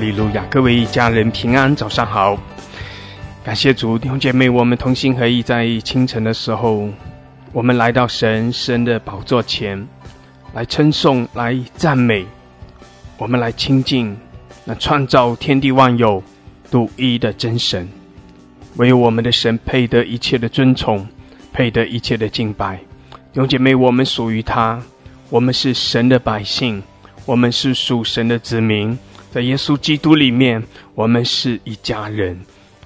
亚，哈利路亚！各位一家人平安，早上好！感谢主，弟兄姐妹，我们同心合意，在清晨的时候，我们来到神神的宝座前，来称颂，来赞美，我们来亲近那创造天地万有独一的真神。唯有我们的神配得一切的尊崇，配得一切的敬拜。弟兄姐妹，我们属于他，我们是神的百姓，我们是属神的子民。在耶稣基督里面，我们是一家人，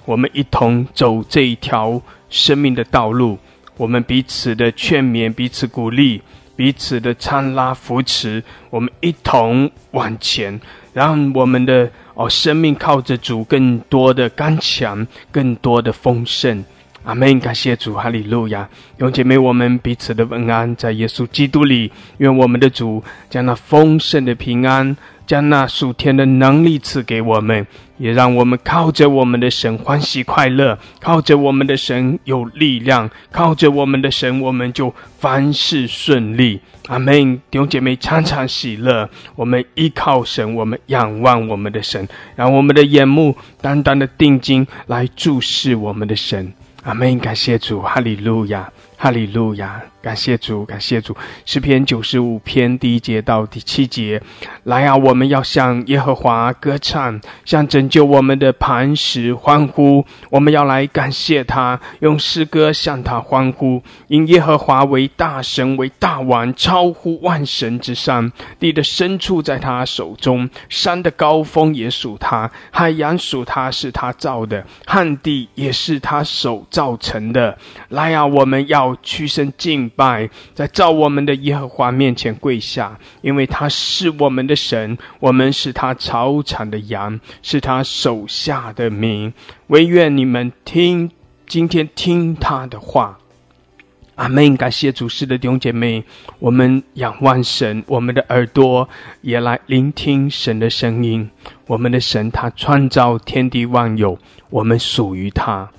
我们一同走这一条生命的道路。我们彼此的劝勉，彼此鼓励，彼此的搀拉扶持，我们一同往前，让我们的哦生命靠着主更多的刚强，更多的丰盛。阿门！感谢主，哈利路亚！弟兄姐妹，我们彼此的问安，在耶稣基督里，愿我们的主将那丰盛的平安。将那属天的能力赐给我们，也让我们靠着我们的神欢喜快乐，靠着我们的神有力量，靠着我们的神，我们就凡事顺利。阿门！弟兄姐妹，常常喜乐。我们依靠神，我们仰望我们的神，让我们的眼目单单的定睛来注视我们的神。阿门！感谢主，哈利路亚，哈利路亚。感谢主，感谢主。诗篇九十五篇第一节到第七节，来啊，我们要向耶和华歌唱，向拯救我们的磐石欢呼。我们要来感谢他，用诗歌向他欢呼。因耶和华为大神，为大王，超乎万神之上。地的深处在他手中，山的高峰也属他，海洋属他，是他造的，旱地也是他手造成的。来啊，我们要屈身敬。拜，在造我们的耶和华面前跪下，因为他是我们的神，我们是他草场的羊，是他手下的民。唯愿你们听，今天听他的话。阿门！感谢主师的弟兄姐妹，我们仰望神，我们的耳朵也来聆听神的声音。我们的神，他创造天地万有，我们属于他，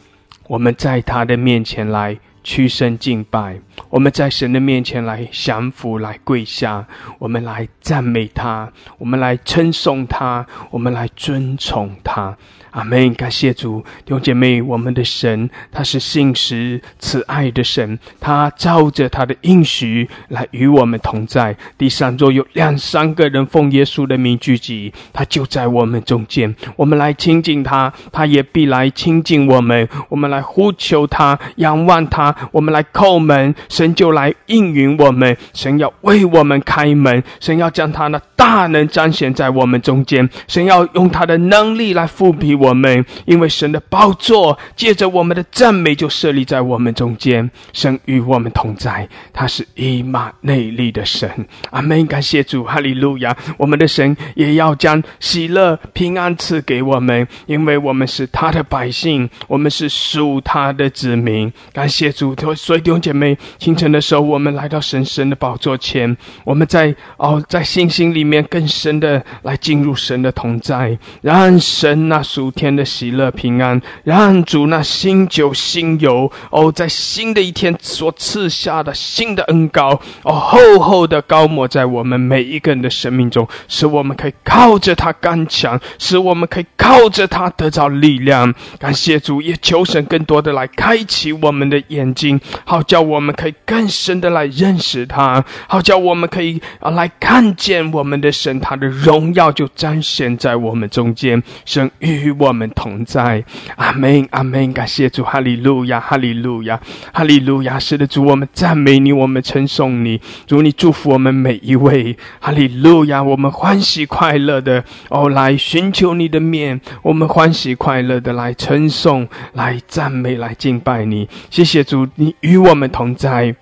我们在他的面前来。屈身敬拜，我们在神的面前来降服，来跪下，我们来赞美他，我们来称颂他，我们来尊崇他。阿门！感谢主，弟兄姐妹，我们的神他是信实慈爱的神，他照着他的应许来与我们同在。第三座有两三个人奉耶稣的名聚集，他就在我们中间。我们来亲近他，他也必来亲近我们。我们来呼求他，仰望他，我们来叩门，神就来应允我们。神要为我们开门，神要将他那大能彰显在我们中间，神要用他的能力来复辟我。我们因为神的宝座，借着我们的赞美就设立在我们中间。神与我们同在，他是以马内利的神。阿门！感谢主，哈利路亚！我们的神也要将喜乐平安赐给我们，因为我们是他的百姓，我们是属他的子民。感谢主，所以弟兄姐妹，清晨的时候，我们来到神神的宝座前，我们在哦，在信心里面更深的来进入神的同在，让神那属。天的喜乐平安，让主那新酒新油哦，在新的一天所赐下的新的恩膏哦，厚厚的高抹在我们每一个人的生命中，使我们可以靠着他刚强，使我们可以靠着他得到力量。感谢主，也求神更多的来开启我们的眼睛，好叫我们可以更深的来认识他，好叫我们可以啊来看见我们的神，他的荣耀就彰显在我们中间，神与我。我们同在，阿门，阿门，感谢主，哈利路亚，哈利路亚，哈利路亚，是的，主，我们赞美你，我们称颂你，主，你祝福我们每一位，哈利路亚，我们欢喜快乐的哦，来寻求你的面，我们欢喜快乐的来称颂，来赞美，来敬拜你，谢谢主，你与我们同在，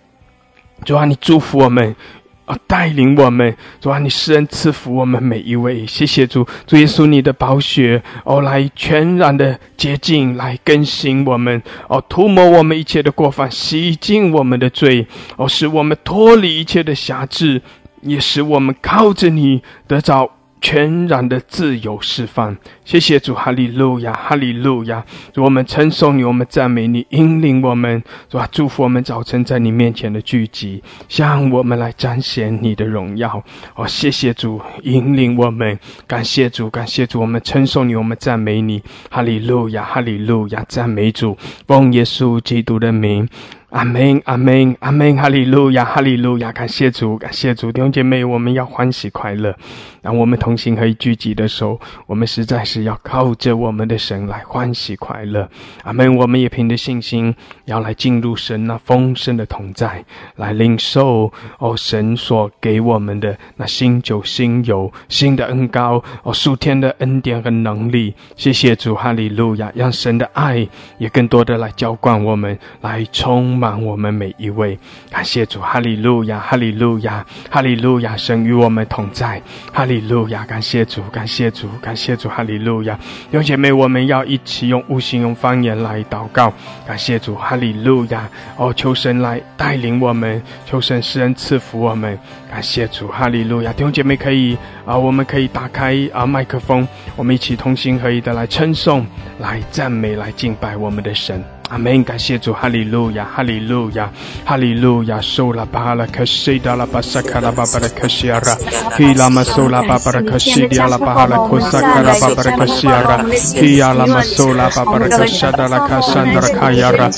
主啊，你祝福我们。啊，带领我们，主啊，你施恩赐福我们每一位，谢谢主，主耶稣，你的宝血哦，来全然的洁净，来更新我们，哦，涂抹我们一切的过犯，洗净我们的罪，哦，使我们脱离一切的瑕疵，也使我们靠着你得着。全然的自由释放。谢谢主，哈利路亚，哈利路亚！我们称颂你，我们赞美你，引领我们，主啊，祝福我们早晨在你面前的聚集，向我们来彰显你的荣耀。哦，谢谢主，引领我们，感谢主，感谢主，我们称颂你，我们赞美你，哈利路亚，哈利路亚，赞美主，奉耶稣基督的名。阿门，阿门，阿门，哈利路亚，哈利路亚，感谢主，感谢主，弟兄姐妹，我们要欢喜快乐。当我们同心合一聚集的时候，我们实在是要靠着我们的神来欢喜快乐。阿门！我们也凭着信心，要来进入神那丰盛的同在，来领受哦神所给我们的那新酒、新油、新的恩膏哦数天的恩典和能力。谢谢主，哈利路亚！让神的爱也更多的来浇灌我们，来充满我们每一位。感谢主，哈利路亚，哈利路亚，哈利路亚！神与我们同在，哈利。路亚，感谢主，感谢主，感谢主，哈利路亚！弟兄姐妹，我们要一起用悟性、用方言来祷告。感谢主，哈利路亚！哦，求神来带领我们，求神施恩赐福我们。感谢主，哈利路亚！弟兄姐妹可以啊，我们可以打开啊麦克风，我们一起同心合一的来称颂、来赞美、来敬拜我们的神。阿门！感谢主，哈利路亚，哈利路亚，哈利路亚！苏拉巴哈拉克西达拉巴萨卡拉巴巴拉克西亚拉，希拉玛苏拉巴巴拉克西迪亚拉巴哈拉库萨卡拉巴巴拉克西亚拉，希亚拉玛苏拉巴巴拉克沙达拉卡山达拉卡亚拉，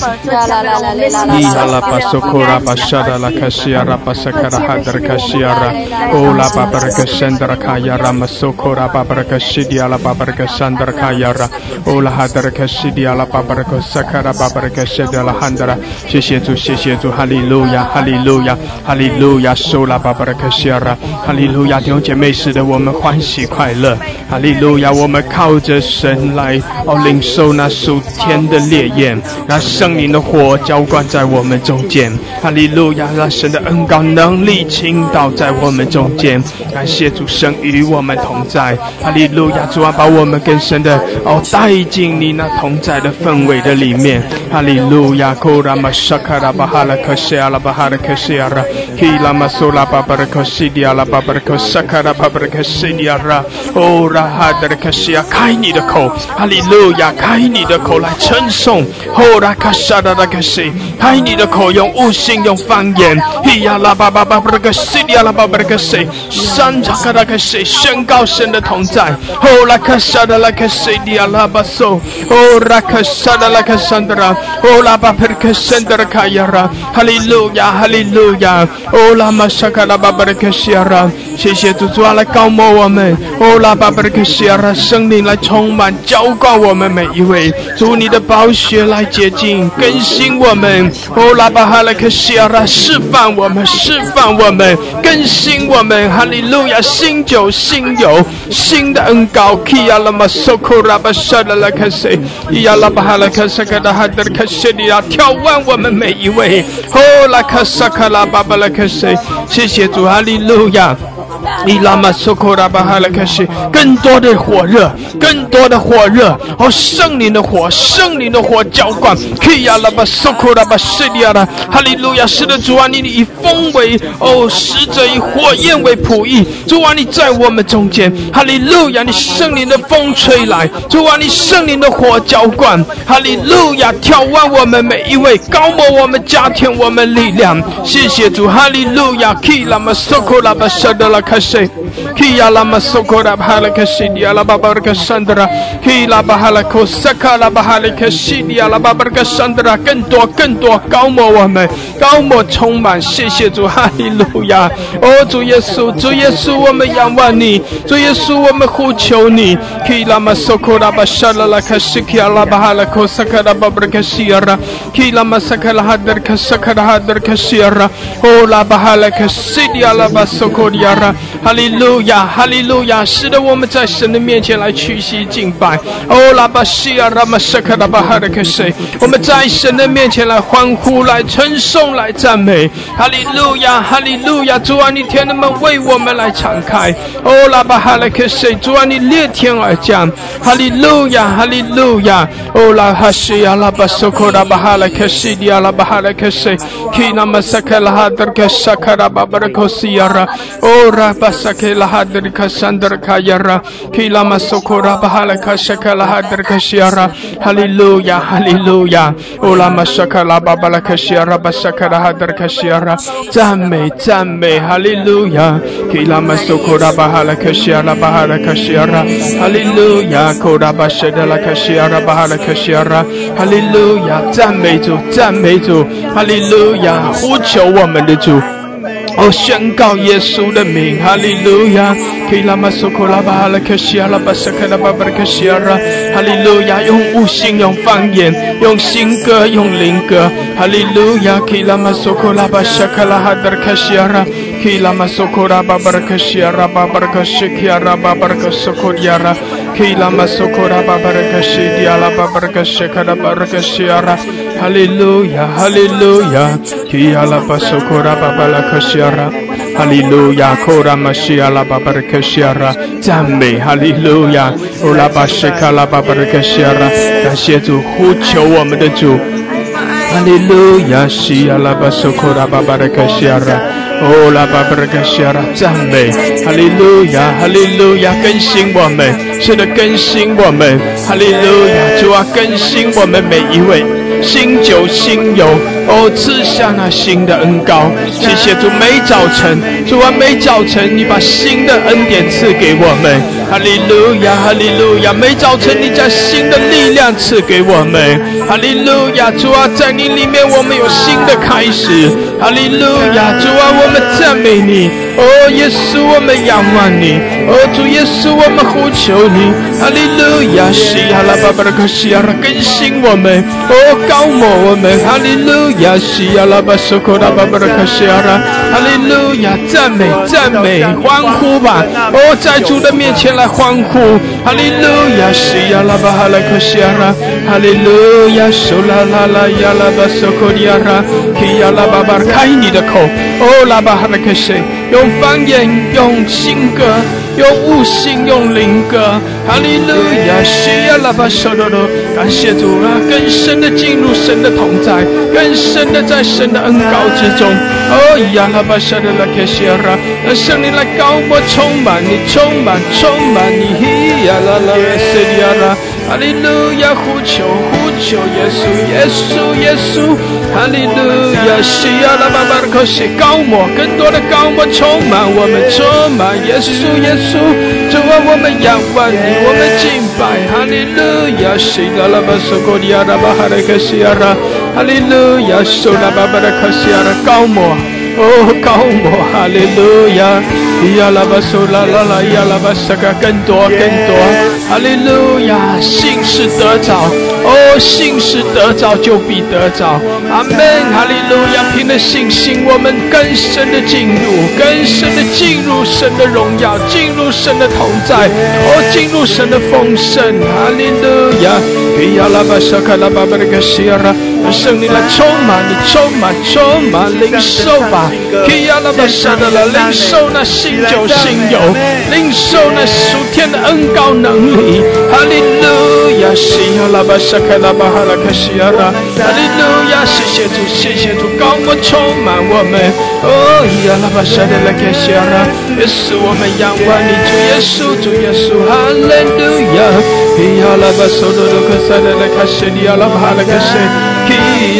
伊哈拉巴苏库拉巴沙达拉卡西亚拉巴萨卡拉哈达拉卡西亚拉，欧拉巴巴拉克山达拉卡亚拉玛苏库拉巴巴拉克西迪亚拉巴巴拉克山达拉卡亚拉，欧拉哈达拉克西迪亚拉巴巴拉克萨卡拉。巴巴拉克谢德拉汉德拉，谢谢主，谢谢主，哈利路亚，哈利路亚，哈利路亚，收拉巴巴拉克谢拉，哈利路亚，弟兄姐妹，使得我们欢喜快乐，哈利路亚，我们靠着神来哦领受那属天的烈焰，让圣灵的火浇灌在我们中间，哈利路亚，让神的恩高能力倾倒在我们中间，感谢主神与我们同在，哈利路亚，主啊，把我们更深的哦带进你那同在的氛围的里面。哈利路亚，库拉玛沙卡拉巴哈拉克西阿拉巴哈拉克西阿拉，希拉玛苏拉巴巴拉克西迪阿拉巴巴拉克沙卡拉巴巴拉克西迪阿拉，哦拉哈德拉克西亚，开你的口，哈利路亚，开你的口来称颂，哦拉卡沙达拉克西，开你的口用悟性用方言，希亚拉巴巴巴巴拉克西迪阿拉巴巴拉克西，山查卡拉克西，宣告神的同在，哦拉卡沙达拉克西迪阿拉巴索，哦拉卡沙达拉克山。哦拉巴布克圣德卡亚拉，哈利路亚，哈利路亚，哦拉玛沙卡拉巴布克西亚拉，谢谢主主啊来高摩我们，哦拉巴布克西亚拉，圣灵来充满浇灌我们每一位，主你的宝血来洁净更新我们，哦拉巴哈拉克西亚拉释放我们，释放我们，更新我们，哈利路亚，新酒新油，新的恩膏，基亚拉玛苏库拉巴沙拉拉克西，伊亚拉巴哈拉卡塞卡达哈拉克西卡达。哈德克谢利亚，眺望我们每一位。哦，拉克萨卡拉巴巴拉克西，谢谢主，哈利路亚。伊拉玛苏库拉巴哈拉克西，更多的火热，更多的火热。哦，圣灵的火，圣灵的火浇灌。基亚拉巴苏库拉巴谢利亚拉，哈利路亚。是的，主啊，你以风为哦使者，以火焰为仆役。主啊，你在我们中间。哈利路亚，你圣灵的风吹来。主啊，你圣灵的火浇灌。哈利路亚。眺望我们每一位，高摩我们，加添我们力量。谢谢主，哈利路亚。基拉玛苏库拉巴沙德拉卡西，基亚拉玛苏库拉巴哈拉卡西迪亚拉巴巴拉卡山德拉，基拉巴哈拉库萨卡拉巴哈拉卡西迪亚拉巴巴拉卡山德拉，更多更多高摩我们，高摩充满。谢谢主，哈利路亚。哦，主耶稣，主耶稣，我们仰望你，主耶稣，我们呼求你。基拉玛苏库拉巴沙德拉卡西，基亚拉巴哈拉库萨卡拉巴。Berkesiara Kila masakala hadar kasakara hadar kesiara Ola bahala kasidi ala basokodiara 哈利路亚，哈利路亚！使得我们在神的面前来屈膝敬拜。哦，拉巴西亚拉玛舍克拉巴哈的克谁？我们在神的面前来欢呼、来称颂、来赞美。哈利路亚，哈利路亚！主啊，你天的门为我们来敞开。哦，拉巴哈的克谁？主啊，你裂天而降。哈利路亚，哈利路亚！哦，拉哈西亚拉巴索克拉巴哈的克西迪亚拉巴哈的克谁？基那玛舍克拉哈德克萨克拉巴巴的克西亚拉。哦，拉。巴萨克拉哈德里卡山德卡亚拉，基拉玛索库拉巴哈拉卡沙卡拉哈德卡西亚拉，哈利路亚，哈利路亚，乌拉玛沙卡拉巴巴拉卡西亚拉巴沙卡拉哈德卡西亚拉，赞美赞美，哈利路亚，基拉玛索库拉巴哈拉卡西亚拉巴哈拉卡西亚拉，哈利路亚，库拉巴沙德拉卡西亚拉巴哈拉卡西亚拉，哈利路亚，赞美主，赞美主，哈利路亚，呼求我们的主。哦，宣告耶稣的名，哈利路亚！哈利路亚！用悟性，用方言，用新歌，用灵歌，哈利路亚！基拉玛索库拉巴巴克西亚拉巴巴克西基亚拉巴巴克索库亚拉，基拉玛索库拉巴巴克西迪亚拉巴巴克西卡拉巴克西亚拉，哈利路亚，哈利路亚，基亚拉巴索库拉巴巴拉克西亚拉，哈利路亚，库拉玛西亚拉巴巴克西亚拉，赞美哈利路亚，乌拉巴西卡拉巴巴克西亚拉，感谢主，呼求我们的主，哈利路亚，西亚拉巴索库拉巴巴克西亚拉。哦，拉巴布拉格西拉，赞美，哈利路亚，哈利路亚，更新我们，是的，更新我们，哈利路亚，主啊，更新我们每一位，新酒新油，哦，赐下那新的恩膏，谢谢主，每早晨，主啊，每早晨，你把新的恩典赐给我们，哈利路亚，哈利路亚，每早晨你将新的力量赐给我们，哈利路亚，主啊，在你里面我们有新的开始。哈利路亚，主啊，我们赞美你。哦，耶稣，我们仰望你。哦，主耶稣，我们呼求你。哈利路亚，西亚拉巴巴拉克西亚拉更新我们。哦，高摩我们。哈利路亚，西亚拉巴苏库拉巴巴拉克西亚拉。哈利路亚，赞美赞美，欢呼吧。哦，在主的面前来欢呼。哈利路亚，西亚拉巴哈拉克西亚拉。哈利路亚，苏拉拉拉亚拉巴苏库利亚拉。西亚拉巴巴。开你的口，哦，拉巴哈拉克西，用方言，用新歌，用悟性，用灵歌，哈利路亚，西呀拉巴索罗罗，感谢主啊，更深的进入神的同在，更深的在神的恩高之中，哦呀拉巴沙的拉克西亚拉，让圣灵来高我充满你，充满充满你，嘿呀拉拉西呀拉，哈利路亚，呼求呼求耶稣，耶稣耶稣，哈利路亚，西呀。拉巴巴的口西高摩，更多的高摩充满我们，充满耶稣耶稣，主啊，我们仰望你，我们敬拜，哈利路亚，西拉拉巴苏格利亚拉巴哈的克西亚拉，哈利路亚，苏拉巴巴的克西亚拉高摩，哦高摩，哈利路亚，亚拉巴苏拉拉拉亚拉巴萨卡更多更多，哈利路亚，信是得着，哦信是得着就必得着，阿门，哈利路亚，凭着。信心，我们更深的进入，更深的进入神的荣耀，进入神的同在，哦，进入神的丰盛。哈利路亚！给亚拉巴沙卡拉巴巴的格西亚拉，圣灵来充满你，充满，充满领受吧！给亚拉巴沙的来领受那新酒新油，领受那属天的恩高能力。哈利路亚！西亚拉巴沙卡拉巴哈拉卡西亚拉，哈利路亚！谢谢主，谢谢主，高我充。满我们，哦呀，拉巴沙的拉克西亚拉，耶稣，我们仰望你，主耶稣，主耶稣，哈利路亚，呀，拉巴索罗罗克萨的拉卡西利亚拉巴哈拉克西，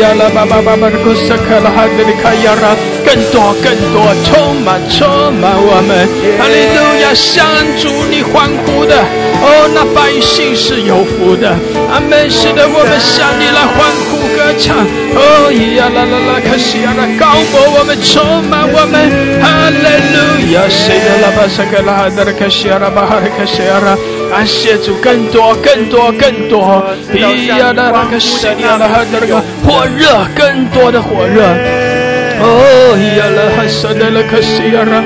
呀，拉巴巴巴巴的克萨卡拉哈的里卡亚拉，更多更多，充满充满我们，哈利路亚，向主你欢呼的，哦，那百姓是有福的，阿门，是的，我们向你来欢呼歌唱，哦咿呀，啦啦啦，可西呀啦。高摩我们充满我们，哈利路亚！谁的拉巴萨克拉哈德拉卡西亚拉巴哈的卡西亚拉，感谢主更多更多更多，伊亚拉拉卡西亚拉哈德拉火热更多的火热，哦伊亚拉哈萨德拉卡西亚拉，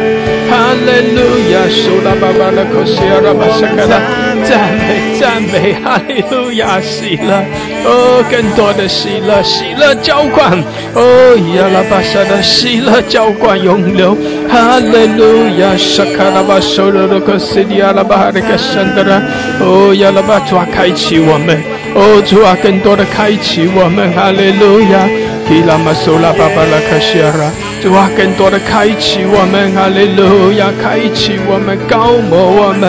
哈利路亚！苏拉巴巴拉卡西亚拉巴萨克拉。赞美赞美，哈利路亚！喜乐，哦，更多的喜乐，喜乐浇灌，哦，亚拉巴沙的喜乐浇灌永流，哈利路亚！沙卡拉巴索罗罗克西迪亚拉巴哈的克圣德拉，哦，亚拉巴主啊，开启我们，哦，主啊，更多的开启我们，哈利路亚！提拉玛苏拉巴巴拉卡西亚拉，主啊，更多的开启我们，哈利路亚，开启我们，高摩我们，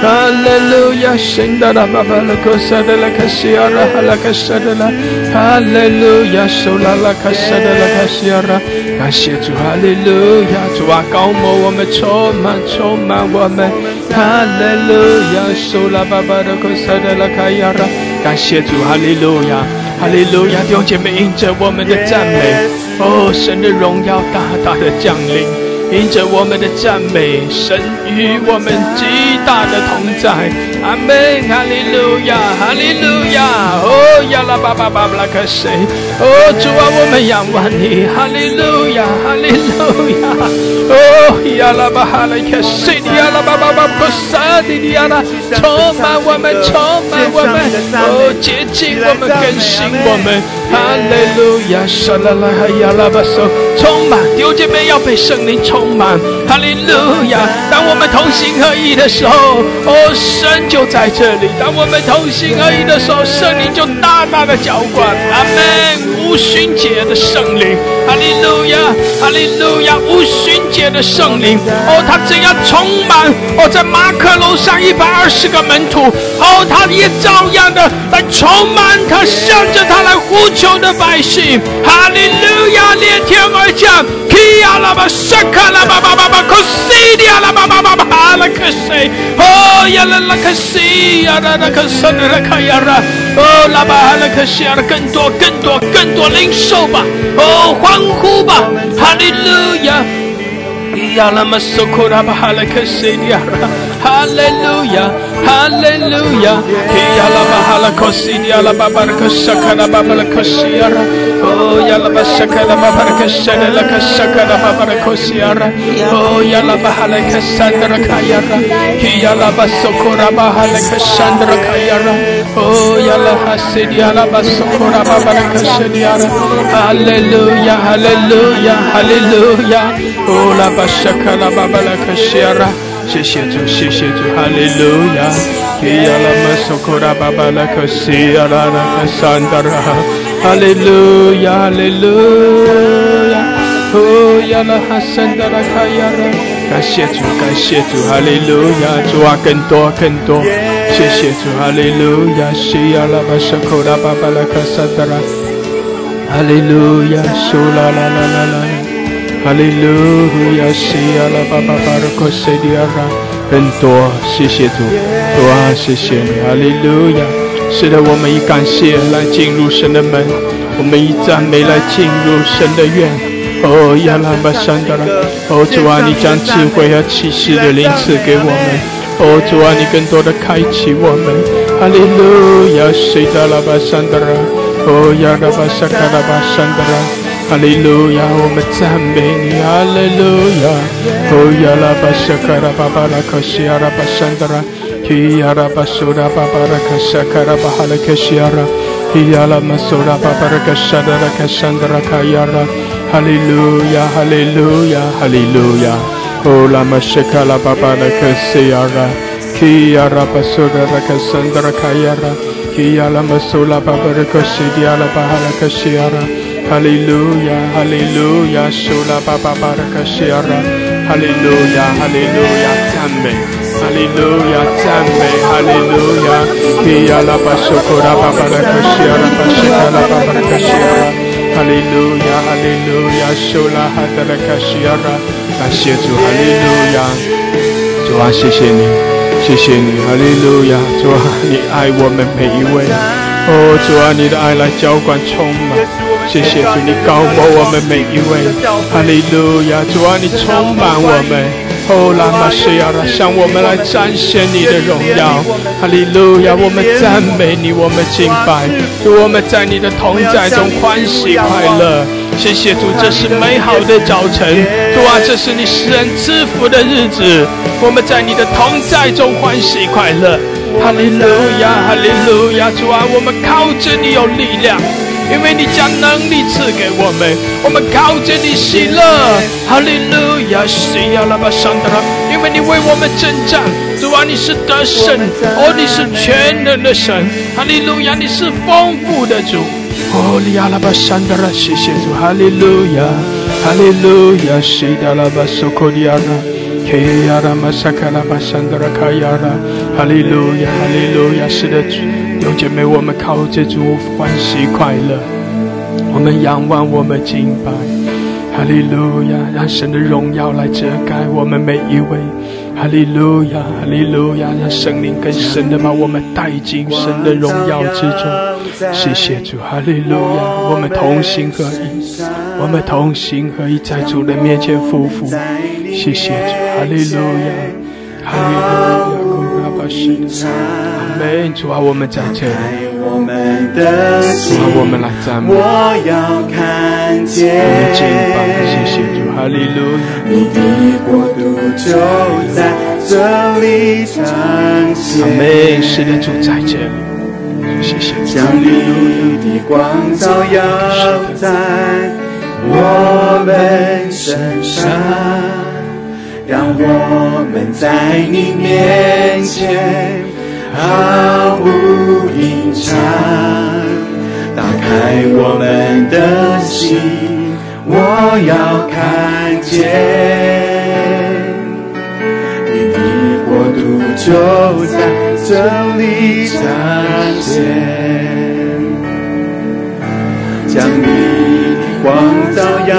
哈利路亚，圣达拉巴巴拉卡萨德拉卡西亚拉，哈拉卡萨德拉，哈利路亚，苏拉拉卡萨德拉卡西亚拉，感谢主，哈利路亚，主啊，高摩我们，充满，充满我们，哈利路亚，苏拉巴巴拉卡萨德拉卡亚拉，感谢主，哈利路亚。哈利路亚，弟兄姐妹，迎着我们的赞美，哦，神的荣耀大大的降临。迎着我们的赞美，神与我们极大的同在。阿门，哈利路亚，哈利路亚。哦，亚拉巴巴巴拉克谁？哦，主啊，我们仰望你，哈利路亚，哈利路亚。哦，亚拉巴哈利克谁？亚拉巴巴巴克萨迪亚拉，充满我们，充满我们，哦，接近我们，更新我们。哈利路亚，沙拉拉哈亚拉巴索，充满，弟兄姐妹要被圣灵充。充满，哈利路亚！当我们同心合意的时候，哦，神就在这里。当我们同心合意的时候，圣灵就大大的浇灌。阿门！无巡检的圣灵，哈利路亚，哈利路亚！无旬节的圣灵，哦，他怎样充满？哦，在马可楼上一百二十个门徒，哦，他也照样的来充满他向着他来呼求的百姓。哈利路亚！裂天而降，基亚拉巴沙卡。啦吧吧吧吧，可西的啦吧吧吧吧，哈啦可西，哦呀啦啦可西呀啦啦可西啦卡呀啦，哦啦吧哈啦可西亚的，更多更多更多领受吧，哦欢呼吧，哈利路亚，呀啦嘛苏库拉巴哈啦可西的呀啦，哈利路亚。Hallelujah. Yala bahala kosi yala babara kashakala babara koshiara. Oh yala bashakala babara kashana la kashakala babara koshiara. Oh yala bahala kasandra kayara. Yala basokora bahala kasandra kayara. Oh yala hasid yala basokora babara kashadiara. Hallelujah, hallelujah, hallelujah. Oh la bashakala babara kashiara. 谢谢主，谢谢主，哈利路亚！提亚拉玛苏库拉巴巴拉克西亚拉拉克桑达拉，哈利路亚，哈利路亚！哦，亚拉哈桑达拉卡亚拉，感谢主，感谢主，哈利路亚！主啊，更多，更多！谢谢主，哈利路亚！西亚拉玛苏库拉巴巴拉克桑达拉，哈利路亚！苏啦啦啦啦啦。哈利路亚，西亚拉巴巴巴鲁克塞迪亚拉，很多，谢谢主，主啊，谢谢你，哈利路亚。是的，我们以感谢来进入神的门，我们以赞美来进入神的院。哦，亚拉巴山达拉，哦，主啊，你将智慧和启示的灵赐给我们。哦，主啊，你更多的开启我们。哈利路亚，西达拉巴山达拉，哦，亚拉巴山卡拉巴山达拉。哈利路亚，我们赞美你，哈利路亚。哦呀啦巴沙卡拉巴巴拉卡西亚拉巴山达拉，提亚拉巴苏拉巴巴拉卡沙卡拉巴哈利路亚，哈利路亚，求拉巴巴巴拉卡西雅拉。哈利路亚，哈利路亚，赞美哈利路亚，赞美哈利路亚。咿呀啦吧嗦，呼啦巴巴拉卡西雅拉。巴西卡拉巴巴卡西雅拉。哈利路亚，哈利路亚，求拉哈达拉卡西雅拉。感谢主，哈利路亚。主啊，谢谢你，谢谢你，哈利路亚。主啊，你爱我们每一位。哦，主啊，你的爱来浇灌充满。谢谢主，你高过我们每一位，哈利路亚！主啊，你充满我们，哦，拉玛西亚拉，向我们来展现你的荣耀，哈利路亚！我们赞美你，我们敬拜，主，我们在你的同在中欢喜快乐。谢谢主，这是美好的早晨，主啊，这是你使人赐福的日子，我们在你的同在中欢喜快乐。哈利路亚，哈利路亚！主啊，我们靠着你有力量。因为你将能力赐给我们，我们靠着你喜乐，哈利路亚，西亚拉巴桑德拉。因为你为我们征战，主啊，你是得胜，哦，你是全能的神，哈利路亚，你是丰富的主，哦，利亚拉巴山达拉，谢谢主，哈利路亚，哈利路亚，西达拉巴苏科利亚拉，凯亚拉玛萨卡拉巴山达拉卡亚拉，哈利路亚，哈利路亚，是的，主，弟兄姐妹，我们靠着主欢喜快乐，我们仰望，我们敬拜，哈利路亚，让神的荣耀来遮盖我们每一位。哈利路亚，哈利路亚，让圣灵更深的把我们带进神的荣耀之中。谢谢主，哈利路亚，我们同心合一，我们同心合一，在主的面前匍匐。谢谢主，哈利路亚，哈利路亚，主啊，把神，阿门。主啊，我们在这里，主啊，我们来赞美，我们敬拜，谢谢主。哈利路亚，你的国度就在这里彰显。阿门。是的，主在这里。谢谢。将你的光照耀在我们身上，让我们在你面前毫无隐藏，打开我们的心。我要看见你的国度就在这里彰显，将你的光照耀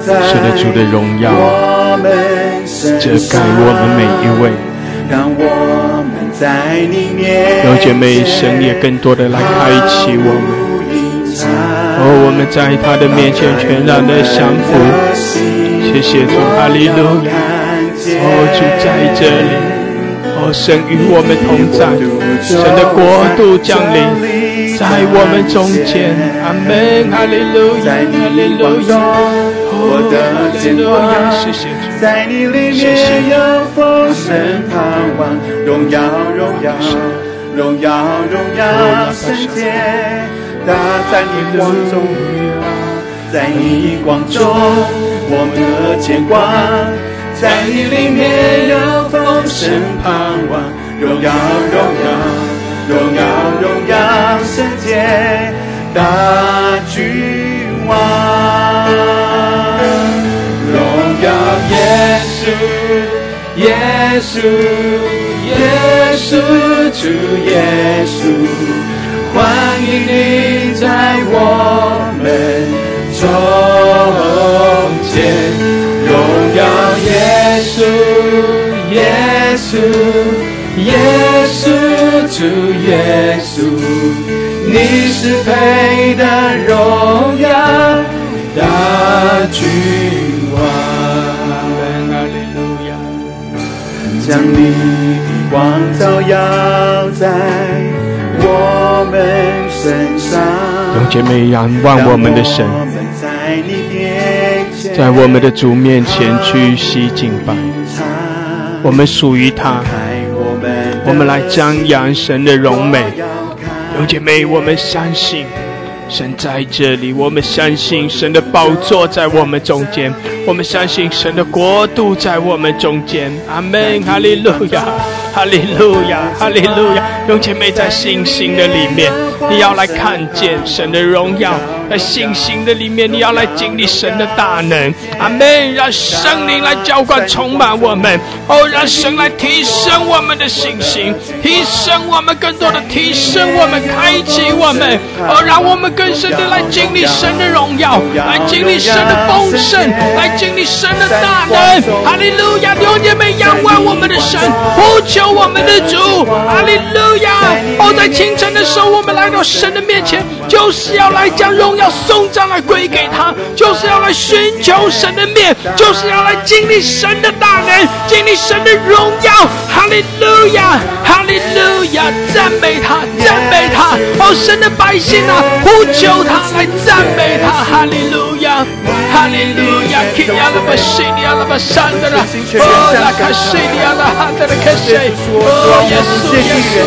在我们身遮盖我们每一位，让我们在你面有姐妹神也更多的来开启我们。哦，我们在他的面前全然的降服，谢谢主，哈利路亚。哦，主在这里，哦，神与我们同在，神的国度降临。在我们中间，阿门，哈利路亚，哈利路亚，哦，哈利路亚，谢谢主，在你里面有丰盛盼望，荣耀荣耀，荣耀荣耀圣洁。大在你光中，在你光中，我们的牵挂，在你里面有丰盛盼望，荣耀荣耀，荣耀荣耀圣洁大君王，耶稣，耶稣，耶稣，主耶稣。欢迎你在我们中间，荣耀耶稣，耶稣，耶稣，主耶稣，你是配的荣耀大君将你的光照耀在。我们身上，用姐妹仰望我们的神，在我们的主面前去洗敬拜，我们属于他，我们来张扬神的荣美。有姐妹，我们相信神在这里，我们相信神的宝座在我们中间，我们相信神的国度在我们中间。阿门，哈利路亚。哈利路亚，哈利路亚！用姐妹在信心的里面，你要来看见神的荣耀；在信心的里面，你要来经历神的大能。阿门！让圣灵来浇灌、充满我们。哦，让神来提升我们的信心，提升我们更多的提升我们，开启我们。哦，让我们更深的来经历神的荣耀，来经历神的丰盛，来经历神的大能。哈利路亚！用姐妹仰望我们的神，呼求。我们的主，哈利路亚！哦，在清晨的时候，我们来到神的面前，就是要来将荣耀颂赞来归给他，就是要来寻求神的面，就是要来经历神的大能，经历神的荣耀。哈利路亚，哈利路亚！赞美他，赞美他！哦，神的百姓啊，呼求他来赞美他！哈利路亚，哈利路亚！基亚拉巴西利亚拉巴山的啦，哦，拉卡西利亚拉哈德拉卡西。说，主啊，我们不屑一人，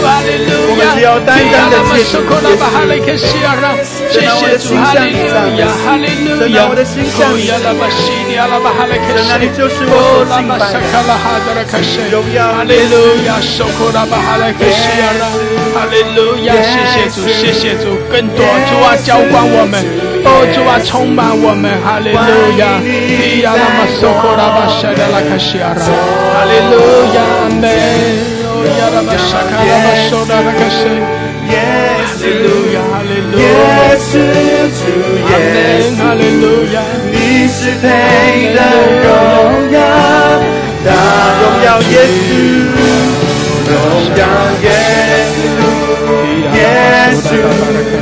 我们只要单单的谢主耶稣。神啊，我的心向你赞美，神啊，我的心向你赞美，神啊，你就是我所敬拜的，荣耀哈利路亚，受苦拉巴哈莱克西亚拉，哈利路亚，谢谢主，谢谢主，更多主啊，浇灌我们，哦主啊，充满我们，哈利路亚，伊亚拉玛受苦拉巴沙达拉克西亚拉，哈利路亚，阿门，哦亚哈利路亚，哈利路亚，哈利路亚，你是配得荣耀，大荣耀耶稣，荣耀耶稣，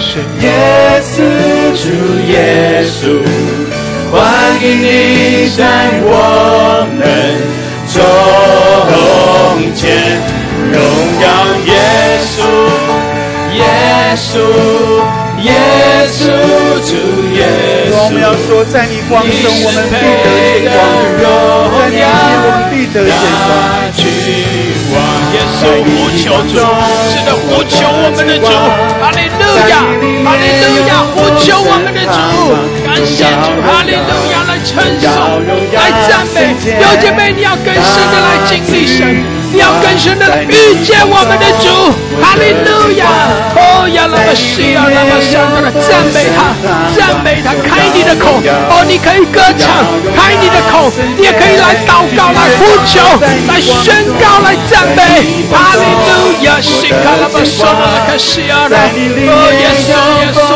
耶稣，耶稣主耶稣，欢迎你在我们中间，荣耀耶稣，耶稣，耶稣主耶稣。我们要说，在你光中，我们必得见光；在你里面，我们必得见光。耶稣呼求主，是的，呼求我们的主，哈利路亚，哈利路亚，呼求我们的主，感谢主，哈利路亚，来称颂，来赞美，有姐妹，你要更深的来经历神，你要更深的来遇见我们的主，哈利路亚，哦呀，那么需要，那么想的赞美他，赞美他，开你的口，哦，你可以歌唱，开你的口，你也可以来祷告，来呼求，来宣告，来赞美，哈利路亚，西卡拉巴索拉卡西亚拉，哦，耶稣，耶稣，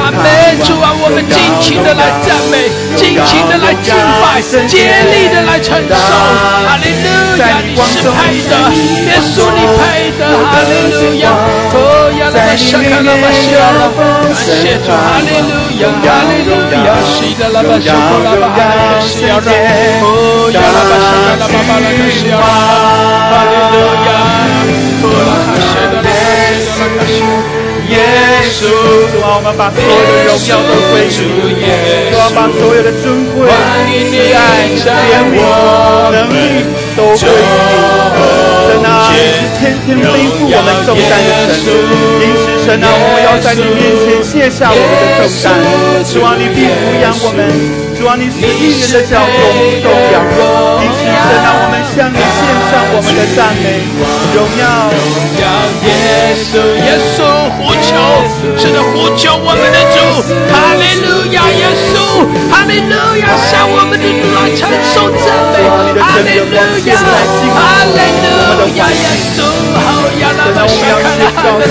阿门，主啊，我们尽情的来赞美，尽情的来敬拜，竭力的来承受，哈利路亚，你是配的，耶稣你配的，哈利路亚，哦呀，拉巴沙卡拉巴西亚拉，感谢主，哈利路亚，哈利路亚，西的拉巴沙卡拉巴哈利卡西亚拉，哦呀，拉巴沙卡拉巴巴拉卡西亚拉，哈利路亚，哦拉卡西的拉卡西的拉卡西。耶稣，主啊，我们把所有的荣耀都归于你，主啊，把所有的尊贵、慈爱、怜悯、能力都归于你。神啊，你是天天背负我们重担的神，因此神啊，我们要在你面前卸下我们的重担。主啊，你必抚养我们，主啊，你是一人的脚永不动摇。因此神啊，我们向你献上我们的赞美、荣耀。耶稣，耶稣呼求，是的，呼求我们的主，哈利路亚，耶稣，哈利路亚，向我们的主来承受赞美，哈利路亚，哈利路亚，耶稣，好呀，拉巴沙卡拉哈的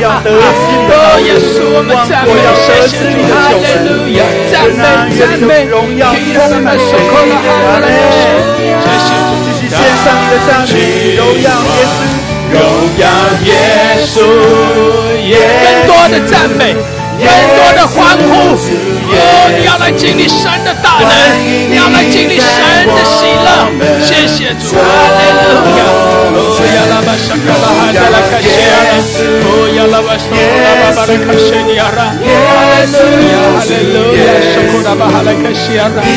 拉，哦，耶稣，我们赞美，谢谢主，哈利路亚，赞美，赞美，荣耀充满神的哈利路亚，谢谢主，继续献上你的赞美，荣耀耶稣。荣耀耶稣，更多的赞美，更多的欢呼。哦，你要来经历神的大能，你要来经历神的喜乐。谢谢主，哈利路亚。哦呀拉巴沙卡拉哈达拉卡谢亚拉，哦亚拉巴沙拉巴巴拉卡谢尼亚拉，哈利路亚，哈利路亚，沙库拉巴哈拉卡西亚拉，哈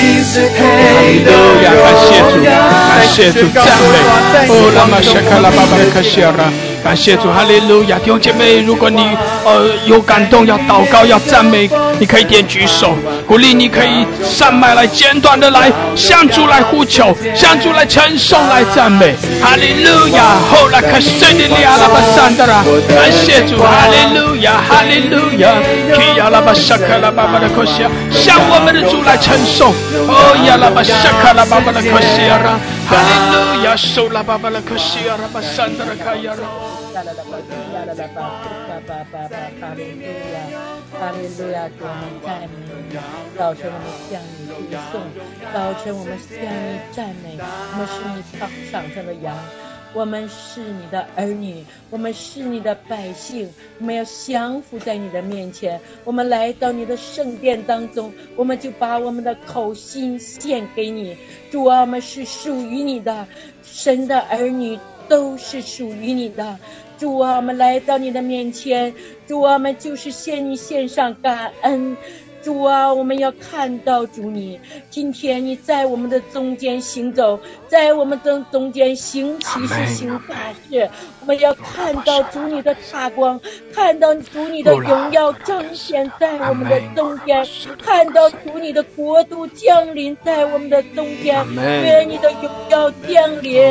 利路亚，感谢主，感谢主，赞美。哦拉玛沙卡拉巴巴拉卡谢亚拉。感谢主，哈利路亚！弟兄姐妹，如果你呃有感动，要祷告，要赞美，你可以点举手，鼓励你可以上麦来简短的来向主来呼求，向主来称颂，来赞美，哈利路亚！后来可是这里利亚拉巴山的啦，感谢主，哈利路亚，哈利路亚！基亚拉巴沙卡拉巴巴的可西亚，向我们的主来称颂，哦呀拉巴沙卡拉巴巴的可西亚啦，哈利路亚，受拉巴巴拉可西亚拉巴山的啦卡亚啦。啦啦啦吧，啦啦啦吧，吧吧吧吧，哈利路亚，哈利路亚，我们赞美你，早晨我们向你敬颂，早晨我们向你赞美，我们是你场场上的羊，我们是你的儿女，我们是你的百姓，我们要降服在你的面前，我们来到你的圣殿当中，我们就把我们的口心献给你，主啊，我们是属于你的，神的儿女。都是属于你的，主啊，我们来到你的面前，主啊，我们就是献你献上感恩，主啊，我们要看到主你，今天你在我们的中间行走，在我们中中间行其事行大事，我们要看到主你的大光，看到主你的荣耀彰显在我们的中间，看到主你的国度降临在我们的中间，愿你的荣耀降临，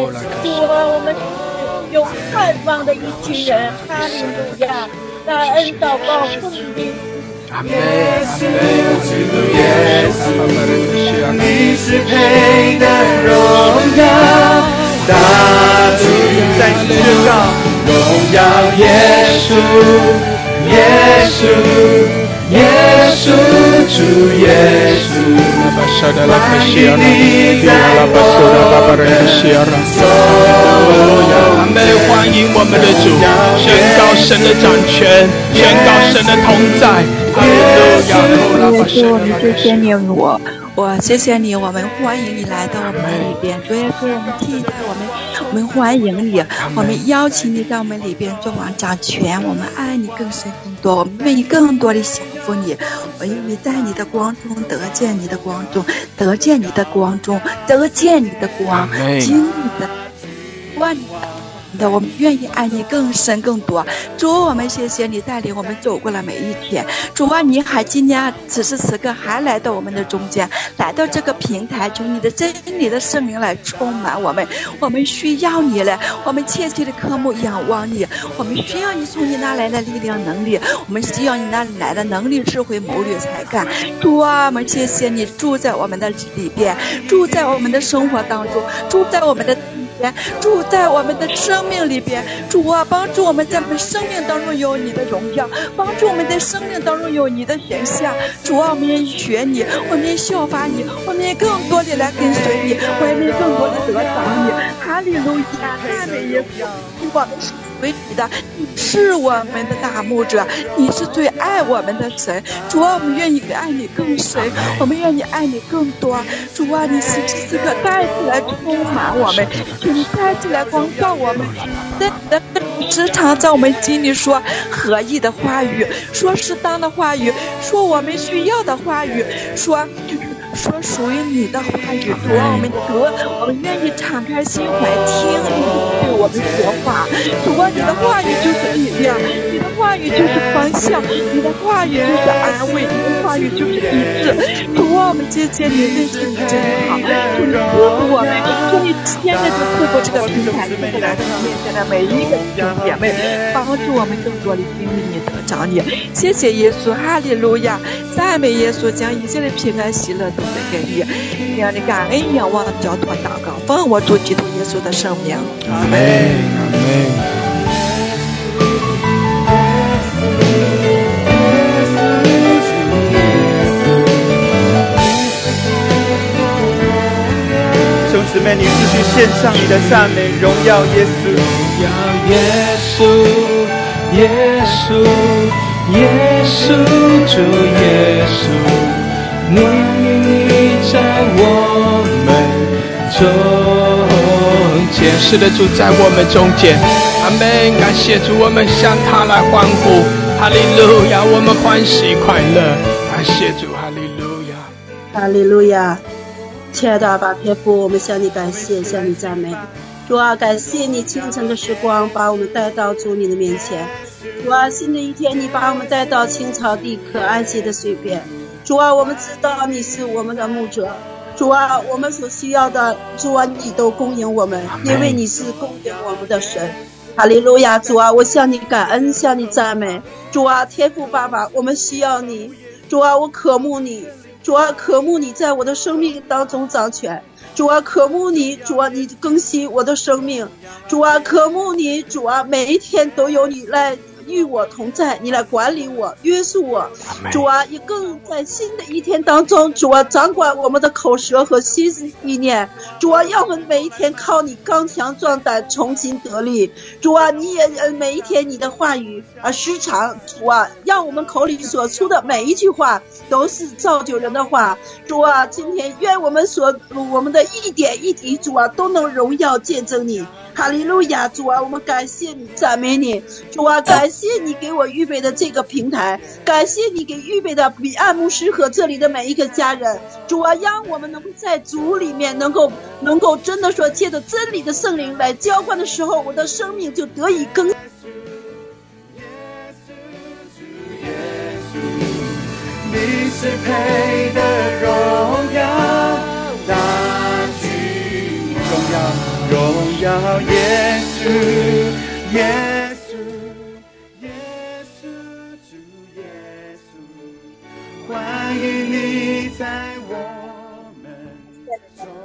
主啊，我们是有盼望的一群人，哈利路亚，感恩祷告奉耶阿门，耶稣，耶稣，你是配得荣耀，大主在宣告，荣耀耶稣，耶稣。耶稣，主耶稣，欢迎你在我的手。阿门！欢迎我们的主，宣告神的掌权，宣告神的同在。哈利路亚！主，我们谢谢你我，我谢谢你，我们欢迎你来到我们里边。主耶稣，我们替代我们，我们欢迎你，我们邀请你在我们里边做王掌权。我们爱你更深更多，我们愿意更多的降服你。我愿意在你的光中得见你的光中，得见你的光中，得见你的光，经历的万。的，我们愿意爱你更深更多。主，我们谢谢你带领我们走过了每一天。主啊，你还今天此时此刻还来到我们的中间，来到这个平台，求你的真理的圣灵来充满我们。我们需要你了，我们切切的科目仰望你。我们需要你从你那来的力量能力，我们需要你那里来的能力智慧谋略才干。主啊，我们谢谢你住在我们的里边，住在我们的生活当中，住在我们的。住在我们的生命里边，主啊，帮助我们在我们生命当中有你的荣耀，帮助我们在生命当中有你的形象。主啊，我们也学你，我们也效法你，我们也更多的来跟随你，我们也更多的得着你。哈利路亚，赞美耶稣，我们是属于你的，你是我们的大牧者，你是最爱我们的神。主啊，我们愿意爱你更深，我们愿意爱你更多。主啊，你此时此刻再次来充满我们。请再次来光照我们，在你的时常在我们心里说合意的话语，说适当的话语，说我们需要的话语，说说属于你的话语。主啊，我们得，我们愿意敞开心怀听你对我们说话。主啊，你的话语就是力量，你的话语就是方向，你的话语就是安慰，你的话语就是医治。主啊，我们谢谢你，认识你真好，祝你祝福我们，祝你天天就。透过这个平台，就是来到我面前的每一个弟兄姐妹，帮助我们更多的经历你、得着你。谢谢耶稣，哈利路亚，赞美耶稣，将一切的平安喜乐都在给你。这样的感恩仰望交托祷告，奉我主基督耶稣的圣名。阿门，阿门。妹，你继续献上你的赞美，荣耀耶稣，荣耀耶稣，耶稣，耶稣，主耶稣，你在我们中间，是的，主在我们中间，阿门。感谢主，我们向他来欢呼，哈利路亚，我们欢喜快乐，感谢主，哈利路亚，哈利路亚。亲爱的阿爸天父，我们向你感谢，向你赞美。主啊，感谢你清晨的时光把我们带到主你的面前。主啊，新的一天你把我们带到青草地可安息的水边。主啊，我们知道你是我们的牧者。主啊，我们所需要的，主啊，你都供应我们，因为你是供应我们的神。哈利路亚，主啊，我向你感恩，向你赞美。主啊，天父爸爸，我们需要你。主啊，我渴慕你。主啊，渴慕你在我的生命当中掌权。主啊，渴慕你，主啊，你更新我的生命。主啊，渴慕你，主啊，每一天都有你来。与我同在，你来管理我，约束我，主啊，也更在新的一天当中，主啊，掌管我们的口舌和心思意念，主啊，要我们每一天靠你刚强壮胆，重新得力，主啊，你也呃每一天你的话语啊时常，主啊，让我们口里所出的每一句话都是造就人的话，主啊，今天愿我们所我们的一点一滴，主啊，都能荣耀见证你。哈利路亚，主啊，我们感谢你，赞美你，主啊，感谢谢你给我预备的这个平台，感谢你给预备的彼岸牧师和这里的每一个家人，主啊，让我们能够在主里面能够能够真的说，借着真理的圣灵来浇灌的时候，我的生命就得以更。是配的荣耀，大君荣耀，荣耀耶稣，耶稣，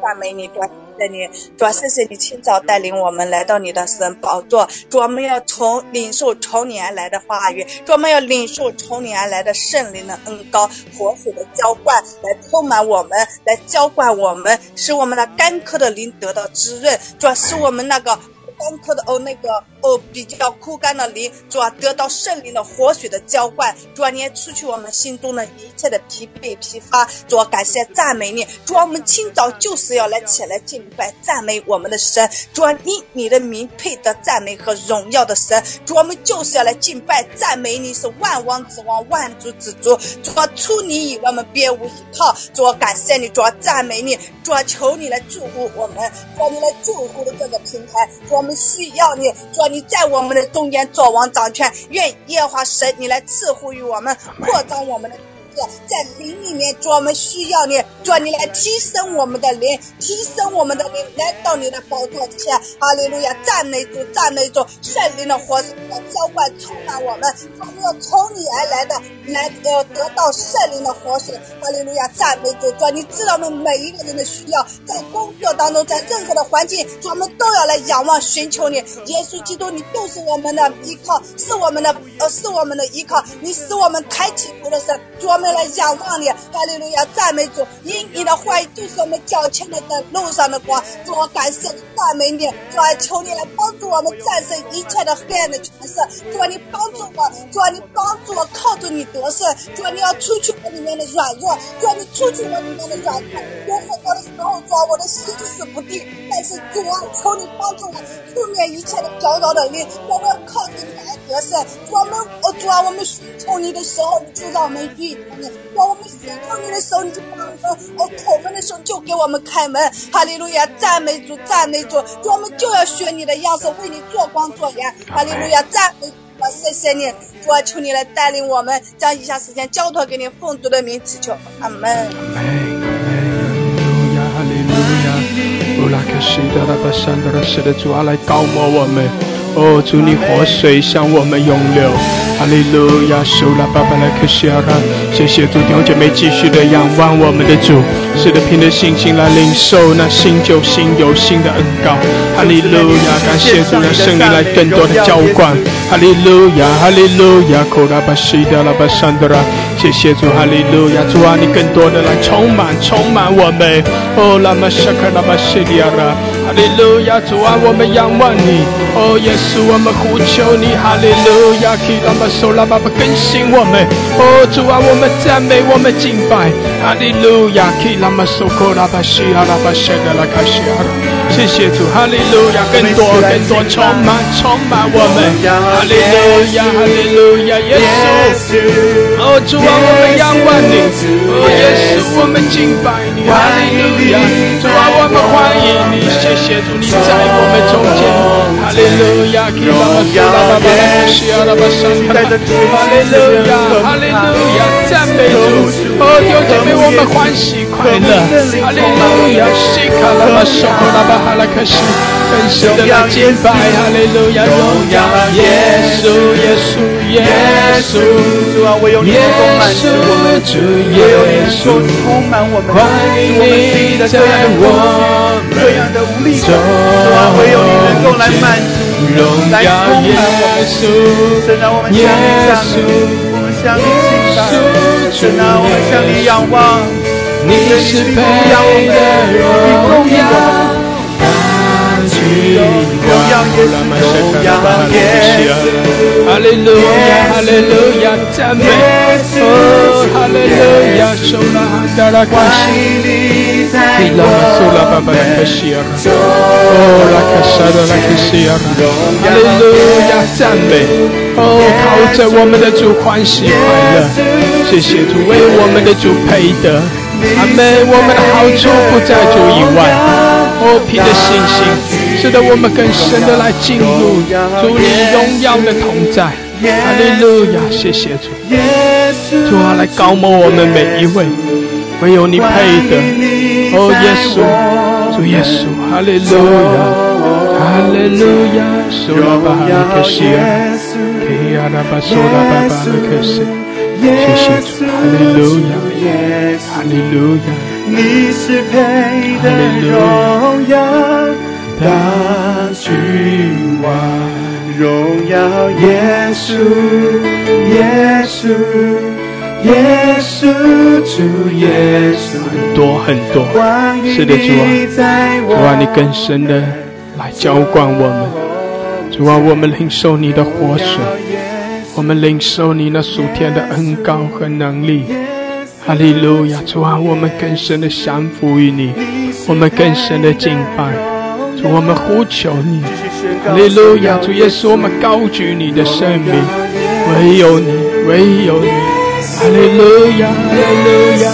赞美你，主啊，谢谢你，主啊，谢谢你清早带领我们来到你的神宝座，主啊，我们要从领受从你而来的话语，主啊，我们要领受从你而来的圣灵的恩高活水的浇灌，来充满我们，来浇灌我们，使我们的干渴的灵得到滋润，主啊，使我们那个。干渴的哦，那个哦，比较枯干的灵，主啊，得到圣灵的活水的浇灌，主啊，你除去我们心中的一切的疲惫疲乏，主啊，感谢赞美你，主啊，我们清早就是要来起来敬拜赞美我们的神，主啊，你你的名配得赞美和荣耀的神，主啊，我们就是要来敬拜赞美你，是万王之王，万主之主，主啊，除你以外，我们别无依靠，主啊，感谢你，主啊，赞美你，主啊，求你来祝福我们，主啊，你来祝福的这个平台，我们需要你，主啊，你在我们的中间做王掌权，愿耶和华神你来赐福于我们，扩张我们的。在灵里面，主我们需要你，主你来提升我们的灵，提升我们的灵，来到你的宝座前，哈利路亚，赞美主，赞美主，圣灵的活水要浇灌充满我们，我们要从你而来的，来呃得到圣灵的活水，哈利路亚，赞美主，主你知道我们每一个人的需要，在工作当中，在任何的环境，主我们都要来仰望寻求你，耶稣基督，你就是我们的依靠，是我们的呃是我们的依靠，你使我们抬起头的神，主我们来仰望你，哈利路亚，赞美主，因你的话语就是我们脚前的灯，路上的光，主我感谢你，赞美你，主啊求你来帮助我们战胜一切的黑暗的权势，主啊你帮助我，主啊你帮助我靠着你得胜，主啊你要除去我里面的软弱，主啊你除去我里面的软弱，有很多的时候，主啊我的心思不定，但是主啊求你帮助我，除灭一切的搅扰的灵，我们要靠着你来得胜，主啊我们主啊我们寻求你的时候，你就让我们遇你。当我们寻求你的时候，你就帮我们；哦，叩门的时候就给我们开门。哈利路亚，赞美主，赞美主，主我们就要学你的样式，为你做光做盐。哈利路亚，赞美主，谢谢你，主啊，求你来带领我们，将以下时间交托给你，奉主的名祈求，阿门。哈利路亚，乌拉克西德拉巴山德拉，是的主啊，来高摩我们。哦，主你活水向我们涌流。哈利路亚，苏拉巴巴拉克西亚拉，谢谢主弟兄姐妹继续的仰望我们的主，是的，凭着信心来领受那新旧新有新的恩膏。哈利路亚，感谢主让圣灵来更多的浇灌。哈利路亚，哈利路亚，库拉巴西德拉巴山德拉，谢谢主，哈利路亚，主啊，你更多的来充满充满我们。哦，拉玛沙卡拉巴西利亚拉，哈利路亚，主啊，我们仰望你。哦，耶稣，我们呼求你，哈利路亚，基拉玛苏拉巴巴更新我们。哦，主啊，我们赞美，我们敬拜，哈利路亚，基拉玛苏库拉巴西阿拉巴谢德拉卡西阿拉。谢谢主，哈利路亚，更多更多充满充满我们，哈利路亚，哈利路亚，耶稣。哦，主啊，我们仰望你，哦，耶稣，我们敬拜哈利路亚，主啊，我们欢迎你，谢谢主，你在我们中间，哈利路亚，基拉玛苏拉巴巴拉卡西阿拉巴山哈利路亚，哈利路亚，赞美主，哦，弟兄姐妹，我们欢喜快乐，哈利路亚，西卡拉巴苏库拉巴哈拉克西，更深的来敬拜，哈利路亚，荣耀耶稣，耶稣，耶稣，主啊，唯有你能够满我们，唯有你能够充满我们，你在了这样的我这样的无力感，主啊，唯有你能够来满足，荣来耀充满耶我们。稣，神啊，我们向耶你赞美，稣。我们向你敬拜，神啊，我们向你仰望，你是配的荣耀，大君荣耀耶稣，荣耀耶稣。哈利路亚，哈利路亚，赞美，哦，哈利路亚，手拉达拉卡西，伊拉玛苏拉巴巴拉卡西亚，哦拉卡沙的拉卡西亚，哈利路亚赞美，哦靠着我们的主欢喜快乐，谢谢主为我们的主配得，阿门，我们的好处不在主以外，哦凭着信心，使得我们更深的来进入主你荣耀的同在。哈利路亚，谢谢主，主啊，来高摩我们每一位，唯有你配得，哦，耶稣，主耶稣，哈利路亚，哈利路亚，苏拉巴哈利克西亚，皮亚拉巴苏拉巴巴利克西，谢谢主，哈利路亚，哈利路亚，你是配的荣耀。大君王。荣耀耶稣，耶稣，耶稣，主耶稣，很多很多，是的，主啊，主啊，你更深的来浇灌我们，主啊，我们领受你的活水，我们领受你那属天的恩高和能力，哈利路亚，主啊，我们更深的降服于你，我们更深的敬拜，主，我们呼求你。哈利路亚，主耶稣，我们高举你的圣名，唯有你，唯有你。哈利路亚，哈利路亚，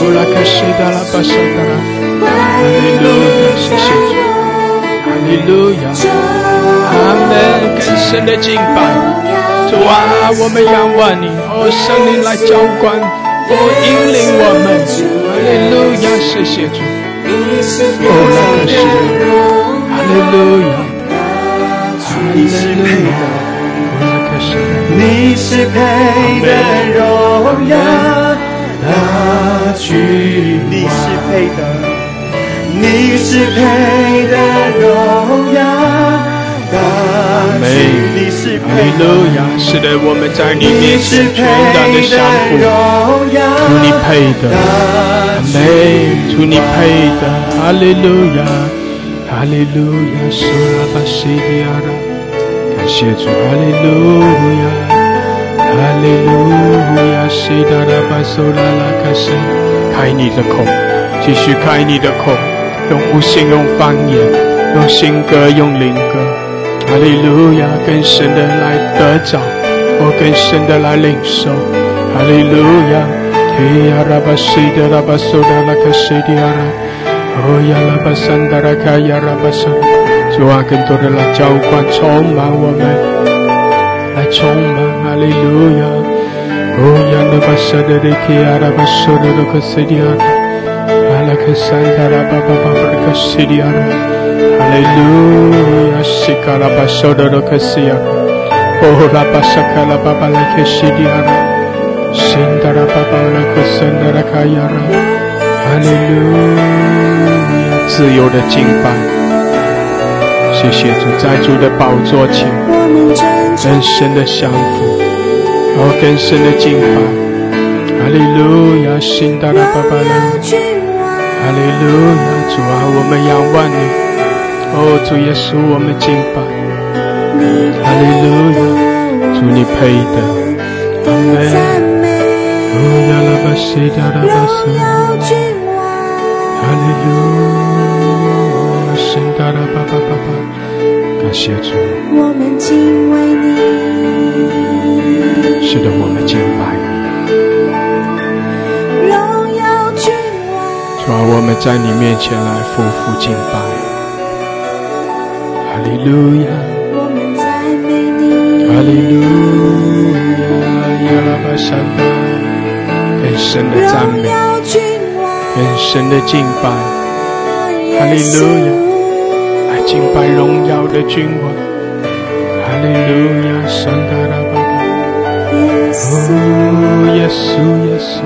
乌拉卡西达拉巴沙达拉，哈利路亚，谢谢主，哈利路亚，阿门。更深的敬拜，主啊，我们仰望你，哦，圣灵来浇灌，哦，引领我们。哈利路亚，谢谢主，哦，拉卡西，哈利路亚。你是配的，你是配的荣耀大君你是配的，你是配的荣耀是配的，是的，我们在你面前全然的降服，主你配的，美，主你配的，哈利路亚，哈利路亚，苏拉巴西迪亚拉。感谢主，哈利路亚，哈利路亚，西达拉巴苏拉拉卡西，开你的口，继续开你的口，用无心，用方言，用新歌，用灵歌，哈利路亚，更深的来得着，我更深的来领受，哈利路亚，提亚拉巴西达拉巴苏拉拉卡西迪亚拉，哦呀拉巴桑达拉卡亚拉巴桑。主啊，更多的来浇灌，充满我们，来充满哈利路亚。哦呀，那巴沙的的基亚拉巴苏的的克西，的亚，哈利路亚，西卡拉巴苏的的克西亚，哦拉巴沙卡拉巴巴拉克西迪亚，辛达拉巴巴拉克森达拉卡亚拉，哈利路亚，自由的敬拜。谢谢主，在主的宝座前，更深的降服，哦，更深的敬拜。哈利路亚，新达拉巴巴拉，哈利路亚，主啊，我们仰望你，哦，主耶稣，我们敬拜。哈利路亚，主你配的，阿门。哦，亚拉巴西达拉巴斯，哈利路亚，新达拉巴巴巴巴。感谢主，我们敬畏你，是的，我们敬主啊，我们在你面前来夫妇敬拜。哈利路亚。哈利路亚，亚拉巴山巴，更深的赞美，更深的敬拜。哈利路亚。敬拜荣耀的君王，哈利路亚，圣达拉巴巴，哦，耶稣，耶稣，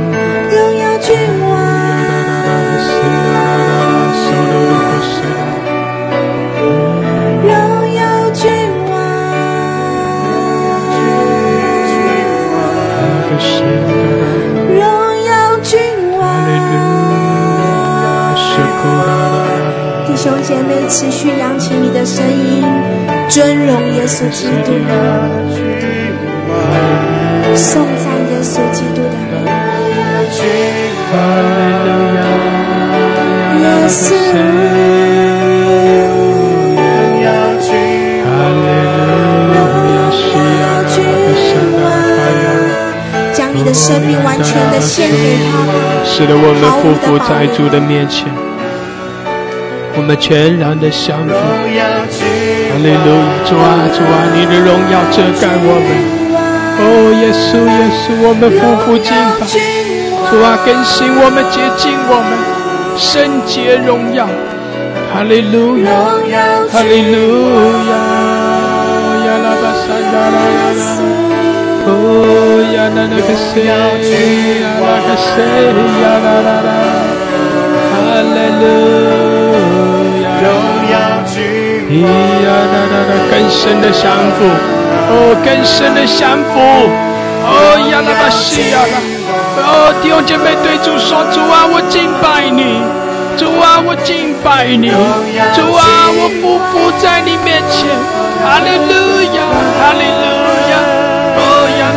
持续扬起你的声音，尊荣耶稣基督，颂赞耶稣基督的名。耶稣。将你的生命完全的献给他，使得我们匍匐在主的面前，我们全然的降服。哈利路亚，主啊主啊，你的荣耀遮盖我们。哦，耶稣耶稣，我们匍匐敬拜。主啊，更新我们，洁净我们，圣洁荣耀。哈利路亚，哈利路亚，亚拉巴萨达拉拉。哦呀那那个谁呀那个谁呀啦啦啦，哈利路亚，咿呀那那那更深的降服，哦更深的降服，哦呀那巴西呀啦，哦弟兄姐妹对主说主啊我敬拜你，主啊我敬拜你，主啊我匍匐在你面前，哈利路亚哈利路亚。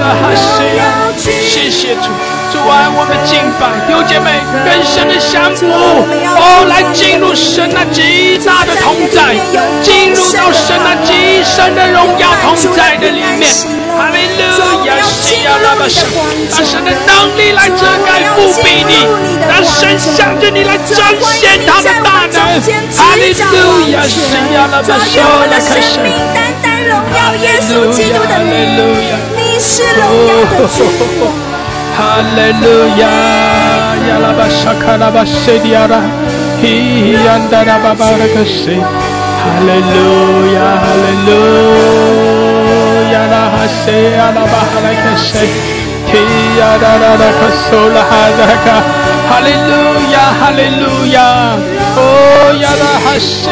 哈西呀！谢谢主，主啊，我们敬拜弟兄姐妹更深的相扶，哦，来进入神那极大的同在，进入到神那极深的荣耀同在的里面。哈利路亚！西呀，拉巴神，让神的能力来遮盖覆庇你，让神向着你来彰显他的大能。哈利路亚！西呀，拉巴神，来开始。哈利路亚！是荣耀的主，哈利路亚，亚拉巴沙卡拉 巴塞迪亚拉，伊亚达拉巴巴拉克西，哈利路亚，哈利路亚，拉哈西亚拉巴哈拉克西，提亚达拉拉克苏拉哈达卡，哈利路亚，哈利路亚，哦亚拉哈西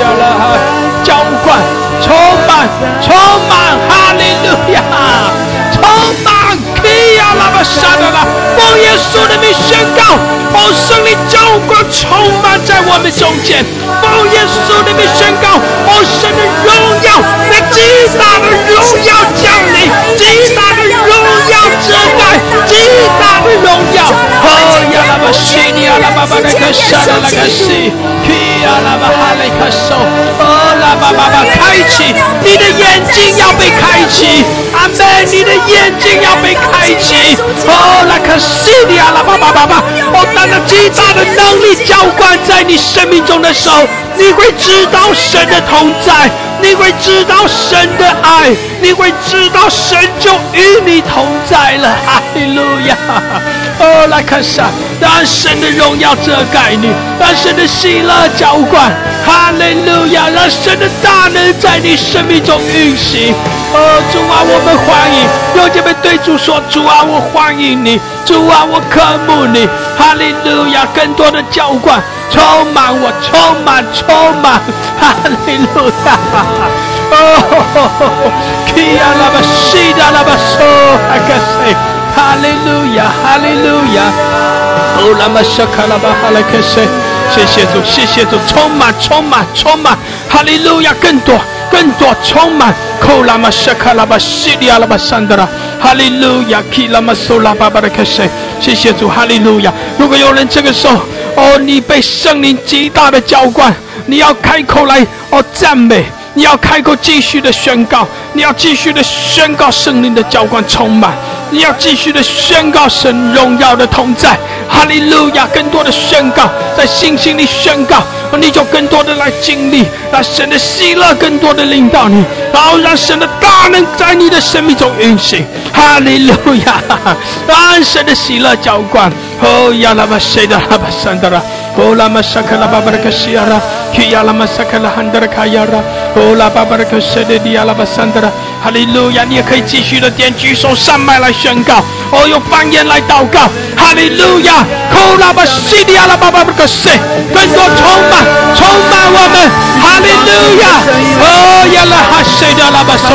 亚拉哈，浇灌，充满，充满，哈利路亚。 满基亚拉巴沙的，奉耶稣的名宣告，哦，圣灵浇灌充满在我们中间，奉耶稣的名宣告，哦，神的荣耀，那极大的荣耀降临，极大的荣耀遮盖，极大的荣耀，哦，亚拉巴西尼亚拉巴巴那个沙拉那个西，基亚拉巴哈雷克手，哦，拉巴巴巴开启，你的眼睛要被开启，阿门，你的眼睛。要被开启，哦，那克西利亚拉巴巴巴巴，哦，当那极大的能力浇灌在你生命中的时候，你会知道神的同在，你会知道神的爱，你会知道神就与你同在了。哈利路亚，哦，来看上，让神的荣耀遮盖你，让神的喜乐浇灌。哈利路亚，让神的大能在你生命中运行。哦，主啊，我们欢迎，有姐妹对主说：主啊，我欢迎你，主啊，我渴慕你。哈利路亚，更多的浇灌，充满我，充满，充满。哈利路亚，哦，基亚拉巴西达拉巴索，哈克西，哈利路亚，哈利路亚，哦，拉玛沙卡拉巴哈拉克西，谢谢主，谢谢主，充满，充满，充满，哈利路亚，更多。更多充满，库拉玛沙卡拉巴西利亚拉巴桑德拉，哈利路亚，基拉玛苏拉巴巴的克谁？谢谢主，哈利路亚。如果有人这个时候，哦，你被圣灵极大的浇灌，你要开口来哦赞美，你要开口继续的宣告，你要继续的宣告圣灵的浇灌充满，你要继续的宣告神荣耀的同在，哈利路亚。更多的宣告，在信心里宣告。你就更多的来经历，让神的喜乐更多的领导你，然后让神的大能在你的生命中运行。哈利路亚！让神的喜乐浇灌。哦呀，拉巴谁的拉巴山的？哦拉玛萨克拉巴巴的克西亚拉，基亚拉玛萨克拉汉德的卡亚拉，哦拉巴巴的克谁的迪亚拉巴山的啦？哈利路亚！你也可以继续的点举手上麦来宣告，哦用方言来祷告。哈利路亚！哦拉巴西迪亚拉巴巴的克谁？更多充满。充满我们，哈利路亚！哦呀啦哈西的拉巴索，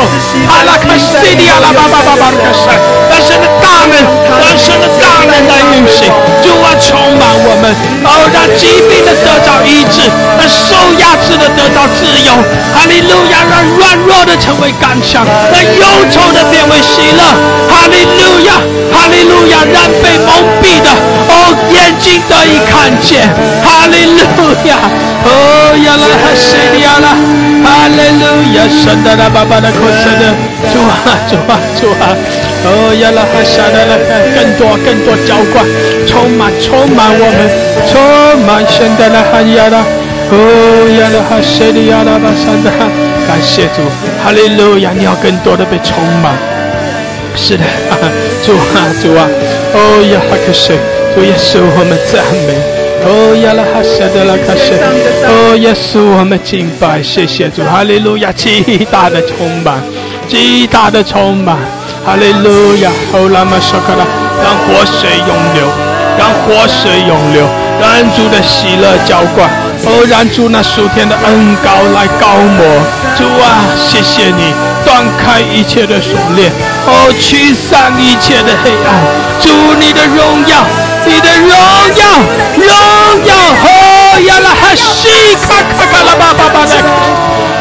阿拉卡西的阿拉巴巴巴巴卡塞，让神的大能，让神的大能来运行，主啊充满我们，哦让疾病的得到医治，让受压制的得到自由，哈利路亚！让软弱的成为刚强，让忧愁的变为喜乐，哈利路亚！哈利路亚！让被蒙蔽的哦眼睛得以看见。哈利路亚！哦呀啦哈西利亚拉！哈利路亚！神的啦爸爸的口神的主啊主啊主啊！哦呀啦哈沙的啦！更多更多浇灌，充满充满我们，充满神的啦哈呀啦！哦呀啦哈西利亚拉巴山的哈！感谢主，哈利路亚！你要更多的被充满。是的，主啊主啊！哦呀哈克西，主耶稣我们赞美。哦呀啦哈沙的拉卡西，哦耶稣我们敬拜，谢谢主，哈利路亚，极大的充满，极大的充满，哈利路亚，哦拉玛沙卡拉，让活水涌流，让活水涌流，让主的喜乐浇灌，哦然主那属天的恩膏来高抹，主啊，谢谢你断开一切的锁链，哦驱散一切的黑暗，主你的荣耀。你的荣耀，荣耀！哦呀啦哈西卡卡卡啦巴巴巴的，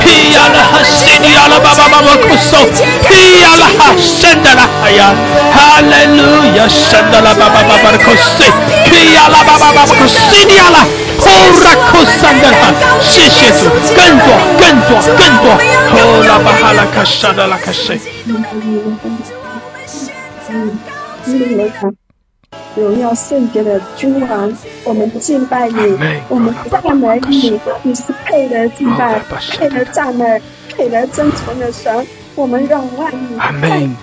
皮呀啦哈西里呀啦巴巴巴巴库索，皮呀啦哈神的啦，哎呀，哈利路亚，神的啦巴巴巴巴的库西，皮呀啦巴巴巴巴库西里呀，啦，高拉克山的神谢谢主，更多更多更多，呼啦巴哈啦卡沙的啦卡西。荣耀圣洁的君王，我们敬拜你，我们赞美你，你是配得敬拜、配得赞美、配得尊崇的神。我们仰望你，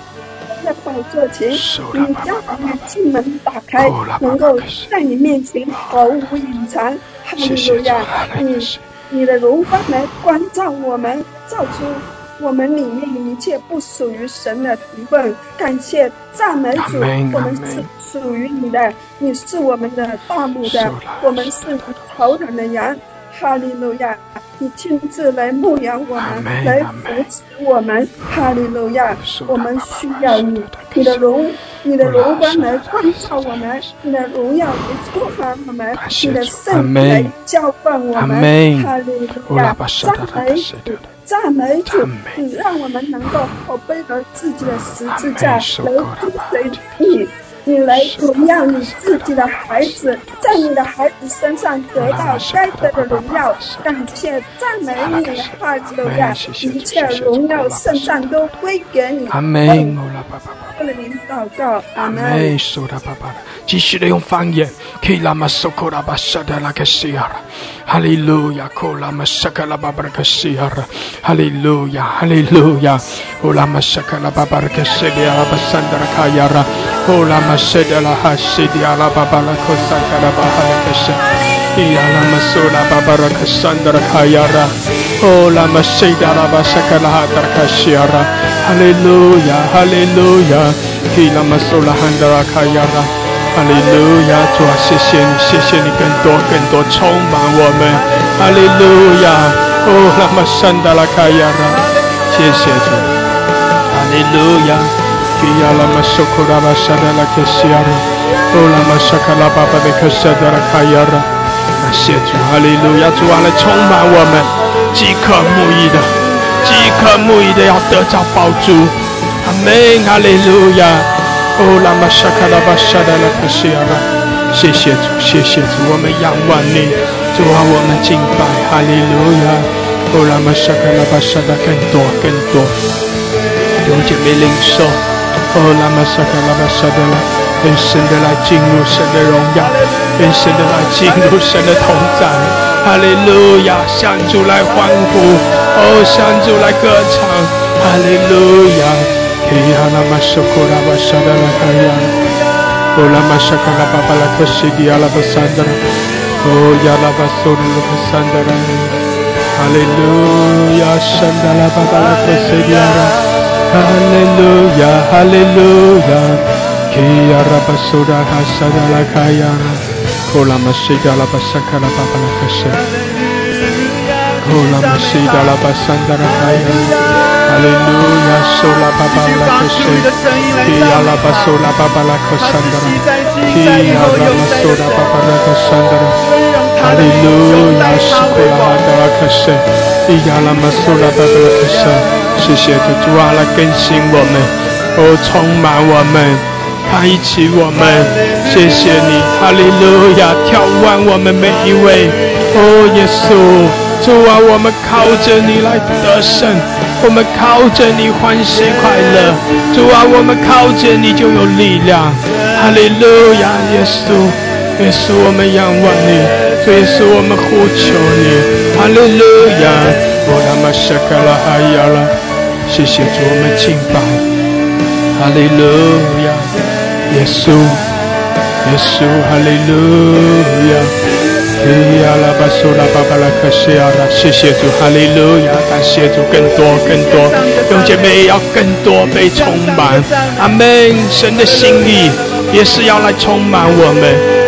在宝座前，你将我们进门打开，能够在你面前毫无隐藏。哈利路亚！你你的荣光来关照我们，照出。我们里面一切不属于神的成分，感谢赞美主，我们是属于你的，你是我们的大牧的，我们是你头疼的羊，哈利路亚！你亲自来牧养我们，来扶持我们，哈利路亚！我们需要你，你的荣，你的荣光来光照我们，你的荣耀来充满我们，你的圣来浇灌我们，哈利路亚！赞美主。赞美主，你让我们能够背着自己的十字架来跟随你，你来荣耀你自己的孩子，在你的孩子身上得到该得的荣耀。感谢赞美你，哈利路亚！一切荣耀圣赞都归给你。阿门。为了您祷告，阿门。继续的用方言，可以拉玛苏库拉巴沙德拉克西亚，哈利路亚，库拉玛沙卡拉巴巴拉克西亚，哈利路亚，哈利路亚，库拉玛沙卡拉巴巴拉克西亚拉巴桑德拉卡亚拉，库拉玛拉巴巴拉库萨卡拉巴哈拉克西，伊亚拉玛苏拉巴巴拉克桑德拉卡亚拉，库拉玛西达拉巴沙卡拉哈达卡西亚拉，哈利路亚，哈利路亚，伊拉玛苏拉汉德拉卡亚拉。哈利路亚，主啊，谢谢你，谢谢你，更多更多充满我们。哈利路亚，哦，拉玛山达拉卡亚拉，谢谢主。哈利路亚，基亚拉玛苏库拉玛沙达拉克西亚拉，哦，拉玛沙卡拉巴巴的克沙达拉卡亚拉，感谢主，哈利路亚，主啊，来充满我们，饥渴慕义的，饥渴慕义的要得着宝珠。阿门，哈利路亚。哦，拉玛沙卡拉巴沙达拉克西亚拉，谢谢主，谢谢主，我们仰望你，主啊，我们敬拜，哈利路亚。哦，拉玛沙卡拉巴沙达更多更多，用姐妹领受。哦，拉玛萨卡拉玛萨德拉，愿的来进入神的荣耀，愿神的来进入神的同在。哈利路亚，向主来欢呼，哦，向主来歌唱，哈利路亚。提亚拉玛萨库拉玛萨德拉哈亚，哦，拉玛萨卡拉巴巴拉克西迪亚拉巴萨德拉，哦，亚拉巴苏尼拉巴德拉，哈利路亚，圣达拉巴巴拉克西迪拉。Hallelujah. Hallelujah. Kiyara basura hasada la kaya. Ola masida la basaka la papa la kashidi. Ola masida la basandara kaya. Hallelujah, sola baba la koshe, ki ala basola baba la kosandara, ki ala basola baba la kosandara. Hallelujah, sola baba la koshe, ki ala basola baba la koshe. 谢谢主，主啊，来更新我们，哦，充满我们，开启我们，谢谢你，哈利路亚，眺望我们每一位，哦，耶稣，主啊，我们靠着你来得胜，我们靠着你欢喜快乐，主啊，我们靠着你就有力量，哈利路亚，耶稣，耶稣，我们仰望你，主耶稣，我们呼求你，哈利路亚，我他妈舍克拉哈亚了，谢谢主，我们敬拜，哈利路亚。耶稣，耶稣，哈利路亚！咿呀啦巴苏啦巴巴拉克西亚拉，谢谢主，哈利路亚！感谢主，更多更多，兄姐妹要更多被充满。阿门！神的心意也是要来充满我们。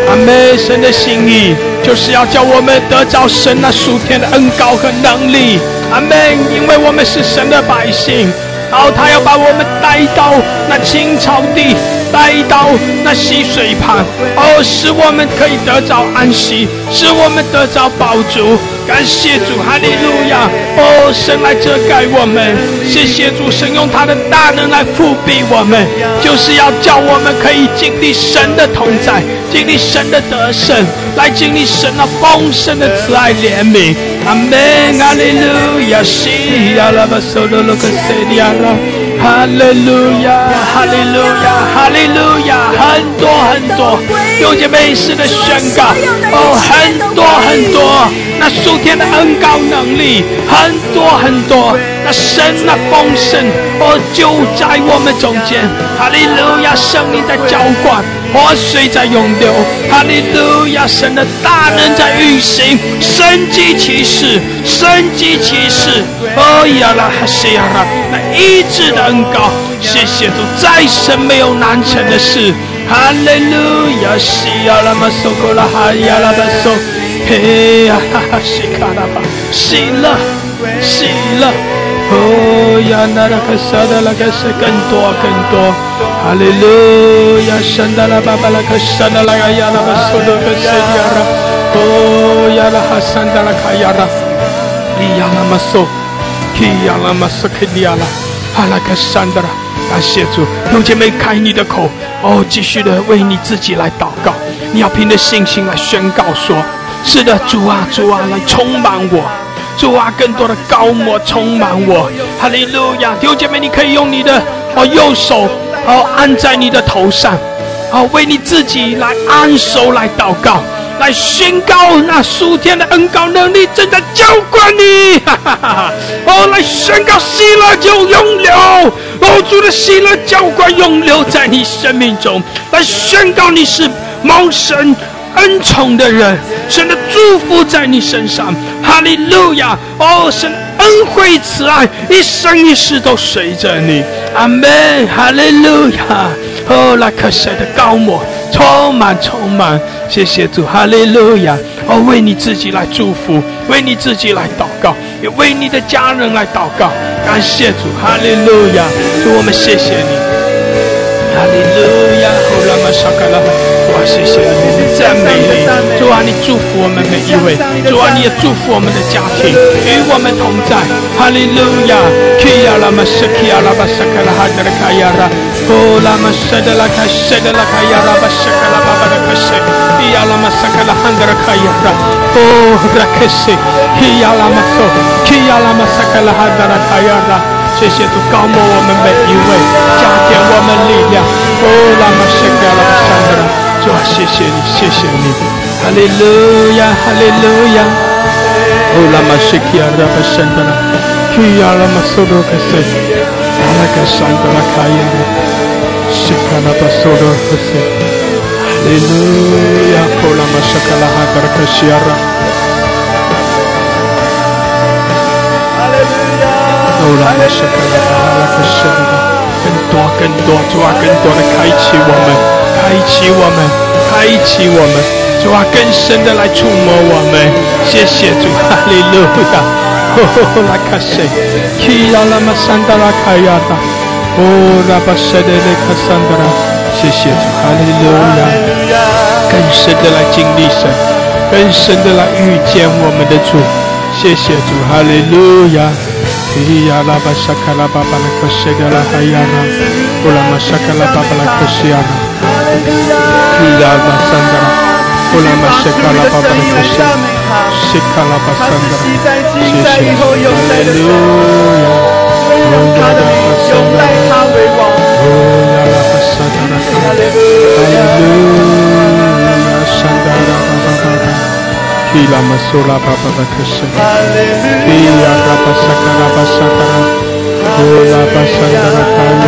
阿门！神的心意就是要叫我们得着神那属天的恩高和能力。阿门！因为我们是神的百姓，然后他要把我们带到那青草地。带到那溪水旁，哦，使我们可以得着安息，使我们得着宝足。感谢主，哈利路亚！哦，神来遮盖我们，谢谢主，神用他的大能来复庇我们，就是要叫我们可以经历神的同在，经历神的得胜，来经历神那丰盛的慈爱怜悯。阿门，哈利路亚，西呀拉巴索罗罗克塞利亚。哈利路亚，哈利路亚，哈利路亚，很多很多，有姐妹式的宣告，哦，很多很多，那属天的恩高能力，很多很多，那神那丰盛，哦，就在我们中间，哈利路亚，圣灵在浇灌。活水在涌流，哈利路亚！神的大能在运行，神迹奇事，神迹奇事。哦呀啦哈西呀啦，那医治的恩膏，谢谢主，再神没有难成的事。哈利路亚，西呀啦嘛苏古拉哈呀啦巴苏，嘿呀哈哈西卡拉巴，喜乐，喜乐。哦呀，那拉克萨的拉克是更多更多，哈利路亚，圣达拉巴巴拉克萨的拉呀呀拉巴苏罗克西亚拉，哦呀拉哈圣达拉卡亚拉，伊呀拉马苏，伊呀拉马苏克利亚拉，哈拉克圣达拉，感谢主，用姐妹开你的口，哦，继续的为你自己来祷告，你要凭着信心来宣告说，是的，主啊主啊，来充满我。主啊，更多的高摩充满我，哈利路亚！弟兄姐妹，你可以用你的哦右手哦按在你的头上，哦为你自己来安手来祷告，来宣告那属天的恩高能力正在浇灌你，哈哈哈！哦来宣告喜乐就永留，哦主的喜乐浇灌永留在你生命中，来宣告你是蒙神。恩宠的人，神的祝福在你身上，哈利路亚！哦，神恩惠慈爱，一生一世都随着你，阿门，哈利路亚！哦，那可谁的高莫充满充满，谢谢主，哈利路亚！哦，为你自己来祝福，为你自己来祷，也为你的家人来祷告，感谢主，哈利路亚！主，我们谢谢你，哈利路亚！哦，拉玛沙卡拉。哇，谢谢你，赞美。祝福我们每一位。主啊，你也祝福我们的家庭，与我们同在。哈利路亚。Kia la maskia la basaka la hadra kayara. Oh la masada la kashada la kayara basaka la baba la kashe. Kia la masaka la hadra kayara. Oh rakese. Kia la maso. Kia la masaka la hadra kayara. 谢谢主高摩我们每一位，加添我们力量。哦，拉玛西卡拉巴山德拉。主啊，谢谢你，谢谢你，哈利路亚，哈利路亚。哦，拉玛西基亚拉巴圣德拉，基亚拉玛苏罗克塞，阿拉卡圣德拉卡耶拉，西卡拉巴苏罗克塞，哈利路亚，哦，拉玛西卡拉哈德拉卡西亚拉，哈利路亚，哦，拉玛西卡拉哈拉卡圣德拉，更多更多，主啊，更多的开启我们。开启我们，开启我们， 主啊，更深的来触摸我们。谢谢主，哈利路亚。哦，拉卡西，基亚拉玛桑达拉卡亚达，哦，拉巴舍德雷卡桑达拉。谢谢主，哈利路亚。更深的来经历神，更深的来遇见我们的主。谢谢主，哈利路亚。基亚拉巴沙卡拉巴巴拉卡西德拉哈亚拉，乌拉玛沙卡拉巴巴拉卡西亚拉。伊拉巴桑达拉，乌拉玛谢卡拉巴巴克什，谢卡拉巴桑达拉，谢谢，哈利路亚，乌拉巴桑达拉，乌拉巴桑达拉，哈利路亚，桑达拉巴巴巴巴，伊拉玛苏拉巴巴巴克什，伊拉巴萨卡拉巴萨达拉，乌拉巴桑达拉卡亚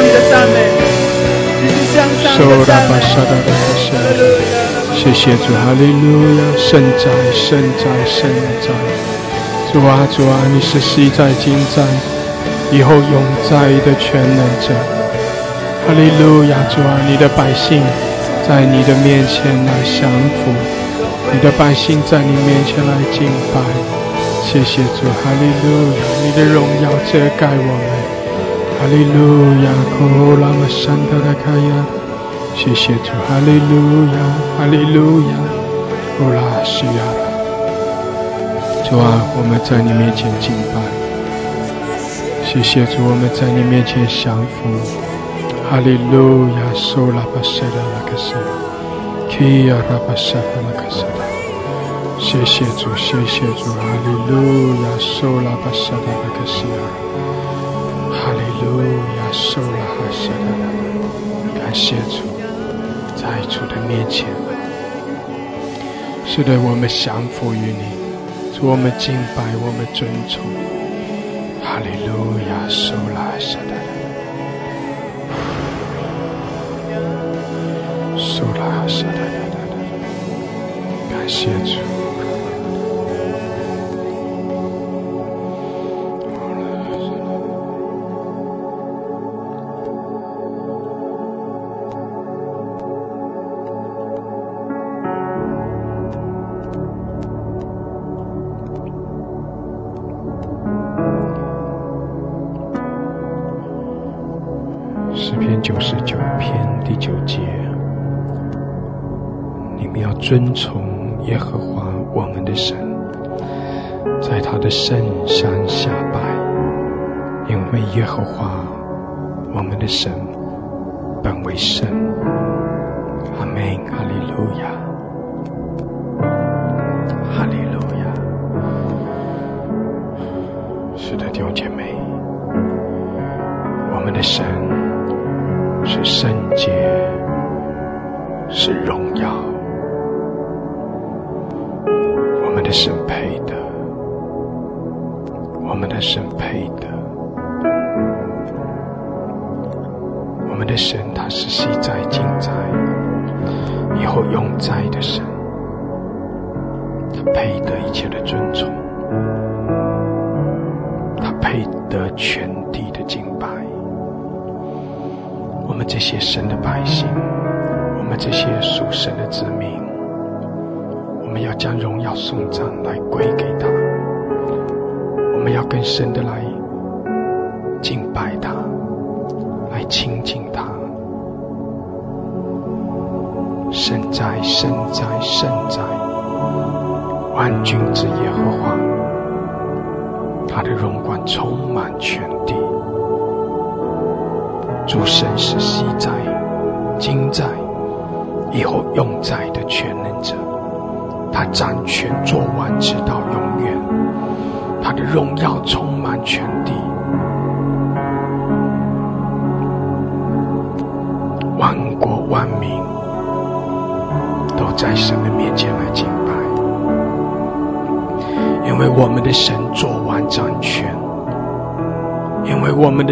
你的赞美，继续向上的赞美。谢谢主，哈利路亚！圣在，圣在，圣在！主啊，主啊，你是昔在、今在、以后永在的全能者。哈利路亚！主啊，你的百姓在你的面前来降服，你的百姓在你面前来敬拜。谢谢主，哈利路亚！你的荣耀遮盖我们，哈利路亚！库拉玛山达拉卡亚，谢谢主，哈利路亚，哈利路亚！库拉西亚，主啊，我们在你面前敬拜。谢谢主，我们在你面前降服。哈利路亚，苏拉巴塞拉拉克斯，基亚拉巴塞拉拉克斯。谢谢主，谢谢主，哈利路亚，受拉巴沙达拉克西亚，哈利路亚，受拉哈沙达拉，感谢主，在主的面前，是的，我们降服于你，主我们敬拜，我们尊崇，哈利路亚，受拉沙达拉，受拉沙达拉，感谢主。遵从耶和华我们的神，在他的圣山下拜，因为耶和华我们的神本为圣。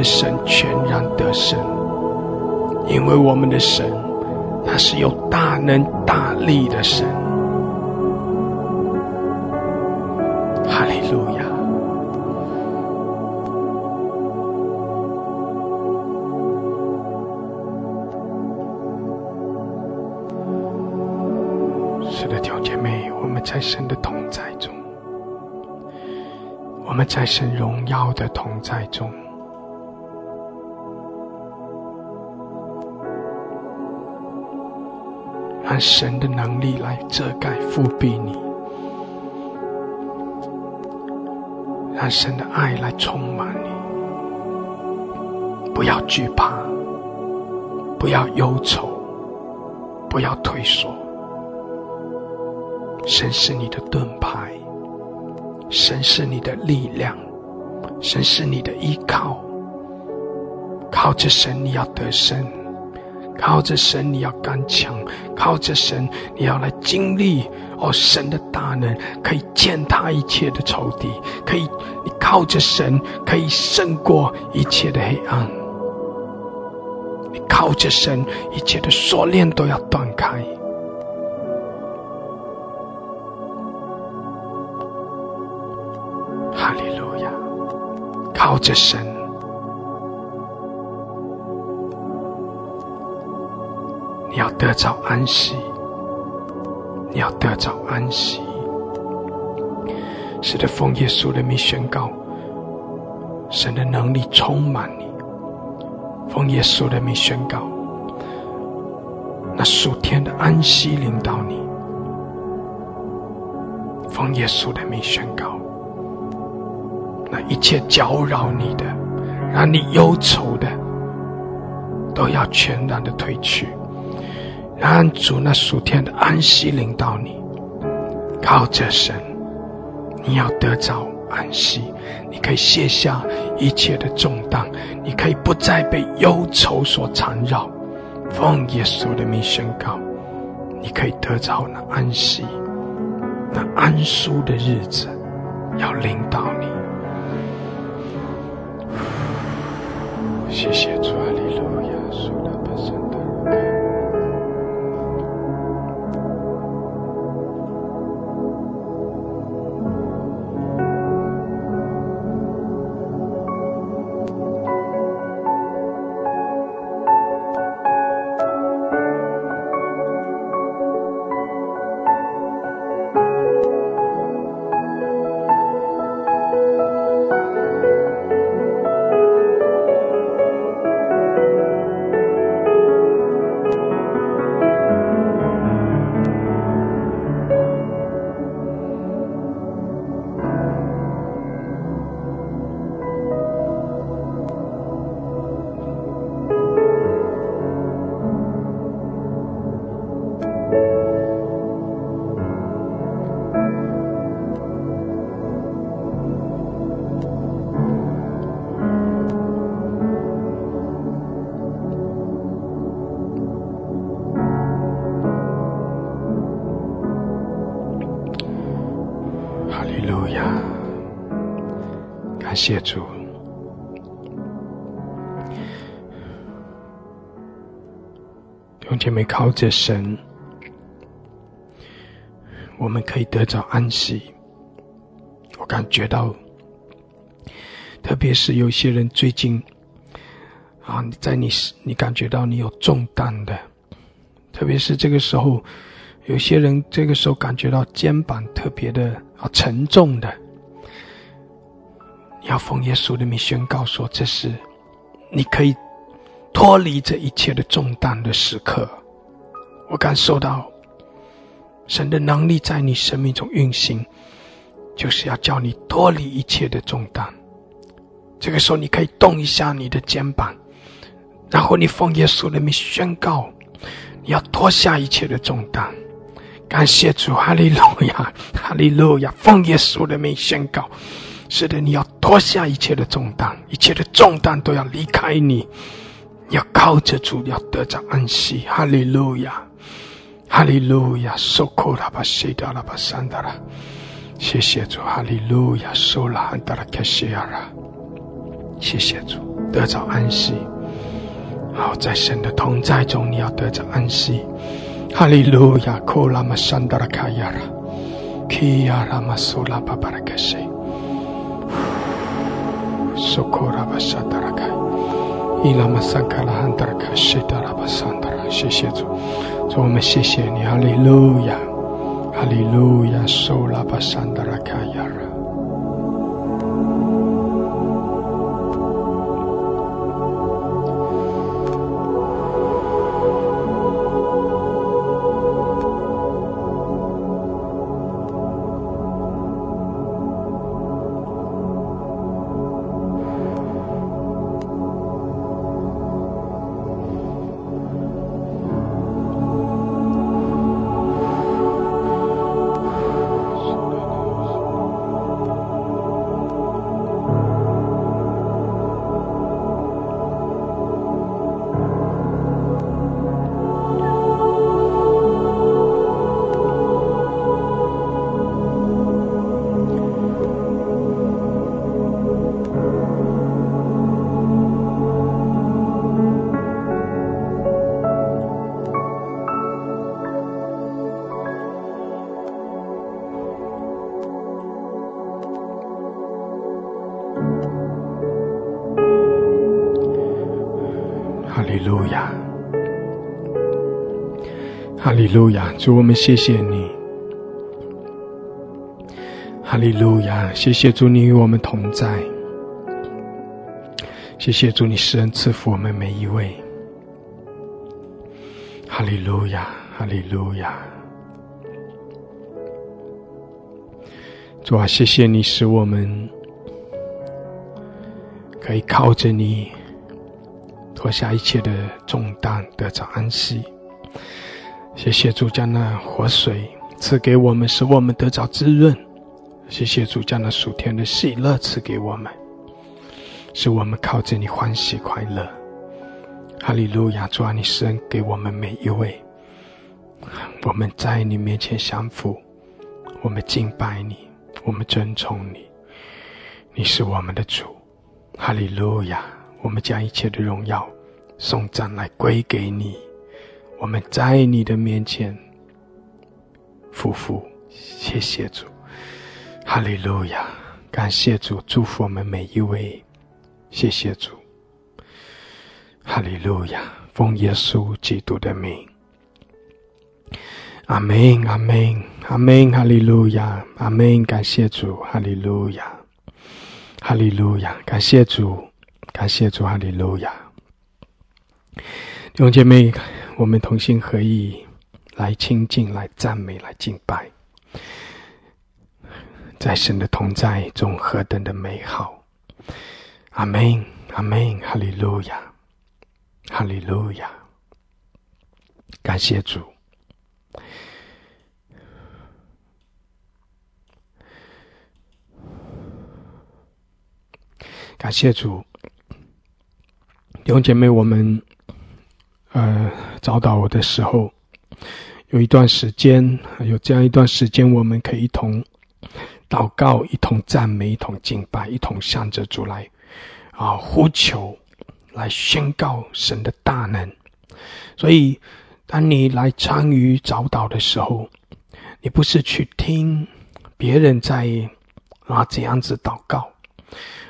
神全然得胜，因为我们的神，他是有大能大力的神。哈利路亚！是的，小姐妹，我们在神的同在中，我们在神荣耀的同在中。让神的能力来遮盖、覆庇你，让神的爱来充满你。不要惧怕，不要忧愁，不要退缩。神是你的盾牌，神是你的力量，神是你的依靠。靠着神，你要得胜；靠着神，你要刚强；靠着神，你要来经历哦，神的大能可以践踏一切的仇敌，可以你靠着神可以胜过一切的黑暗。你靠着神，一切的锁链都要断开。哈利路亚！靠着神，得着安息，你要得着安息。使得奉耶稣的名宣告，神的能力充满你。奉耶稣的名宣告，那属天的安息领导你。奉耶稣的名宣告，那一切搅扰你的、让你忧愁的，都要全然的退去。让主那属天的安息领导你，靠着神，你要得着安息。你可以卸下一切的重担，你可以不再被忧愁所缠绕。奉耶稣的名宣告，你可以得着那安息、那安舒的日子，要领导你。谢谢主啊，利路亚，苏拉巴圣的。谢主，弟兄妹靠着神，我们可以得着安息。我感觉到，特别是有些人最近啊，在你你感觉到你有重担的，特别是这个时候，有些人这个时候感觉到肩膀特别的啊沉重的。要奉耶稣的名宣告说：“这是你可以脱离这一切的重担的时刻。”我感受到神的能力在你生命中运行，就是要叫你脱离一切的重担。这个时候，你可以动一下你的肩膀，然后你奉耶稣的名宣告：你要脱下一切的重担。感谢主，哈利路亚，哈利路亚！奉耶稣的名宣告。是的，你要脱下一切的重担，一切的重担都要离开你，要靠着主，要得着安息。哈利路亚，哈利路亚，受苦了吧，谁掉了吧，三的了。谢谢主，哈利路亚，受了很大的克西亚了。谢谢主，得着安息。好，在神的同在中，你要得着安息。哈利路亚，库拉玛山达拉卡亚拉，基亚拉玛苏拉巴巴拉克西。Sokora basandara kai. Ilama sankala handara kashitara basandara. 谢谢主，主我们谢谢你，哈利路亚，哈利路亚，苏拉巴桑达拉卡亚拉。路亚，主我们谢谢你。哈利路亚，谢谢主你与我们同在。谢谢主你施恩赐福我们每一位。哈利路亚，哈利路亚。主啊，谢谢你使我们可以靠着你脱下一切的重担，得着安息。谢谢主将那活水赐给我们，使我们得着滋润。谢谢主将那属天的喜乐赐给我们，使我们靠着你欢喜快乐。哈利路亚！主啊，你施恩给我们每一位，我们在你面前相扶，我们敬拜你，我们尊崇你，你是我们的主。哈利路亚！我们将一切的荣耀、颂赞来归给你。我们在你的面前，夫妇，谢谢主，哈利路亚，感谢主，祝福我们每一位，谢谢主，哈利路亚，奉耶稣基督的名，阿门，阿门，阿门，哈利路亚，阿门，感谢主，哈利路亚，哈利路亚，感谢主，感谢主，哈利路亚，弟兄姐妹。我们同心合意来亲近、来赞美、来敬拜，在神的同在中何等的美好！阿门，阿门，哈利路亚，哈利路亚！感谢主，感谢主，弟兄姐妹，我们。呃，找到我的时候，有一段时间，有这样一段时间，我们可以一同祷告，一同赞美，一同敬拜，一同向着主来啊呼求，来宣告神的大能。所以，当你来参与找祷的时候，你不是去听别人在啊怎样子祷告，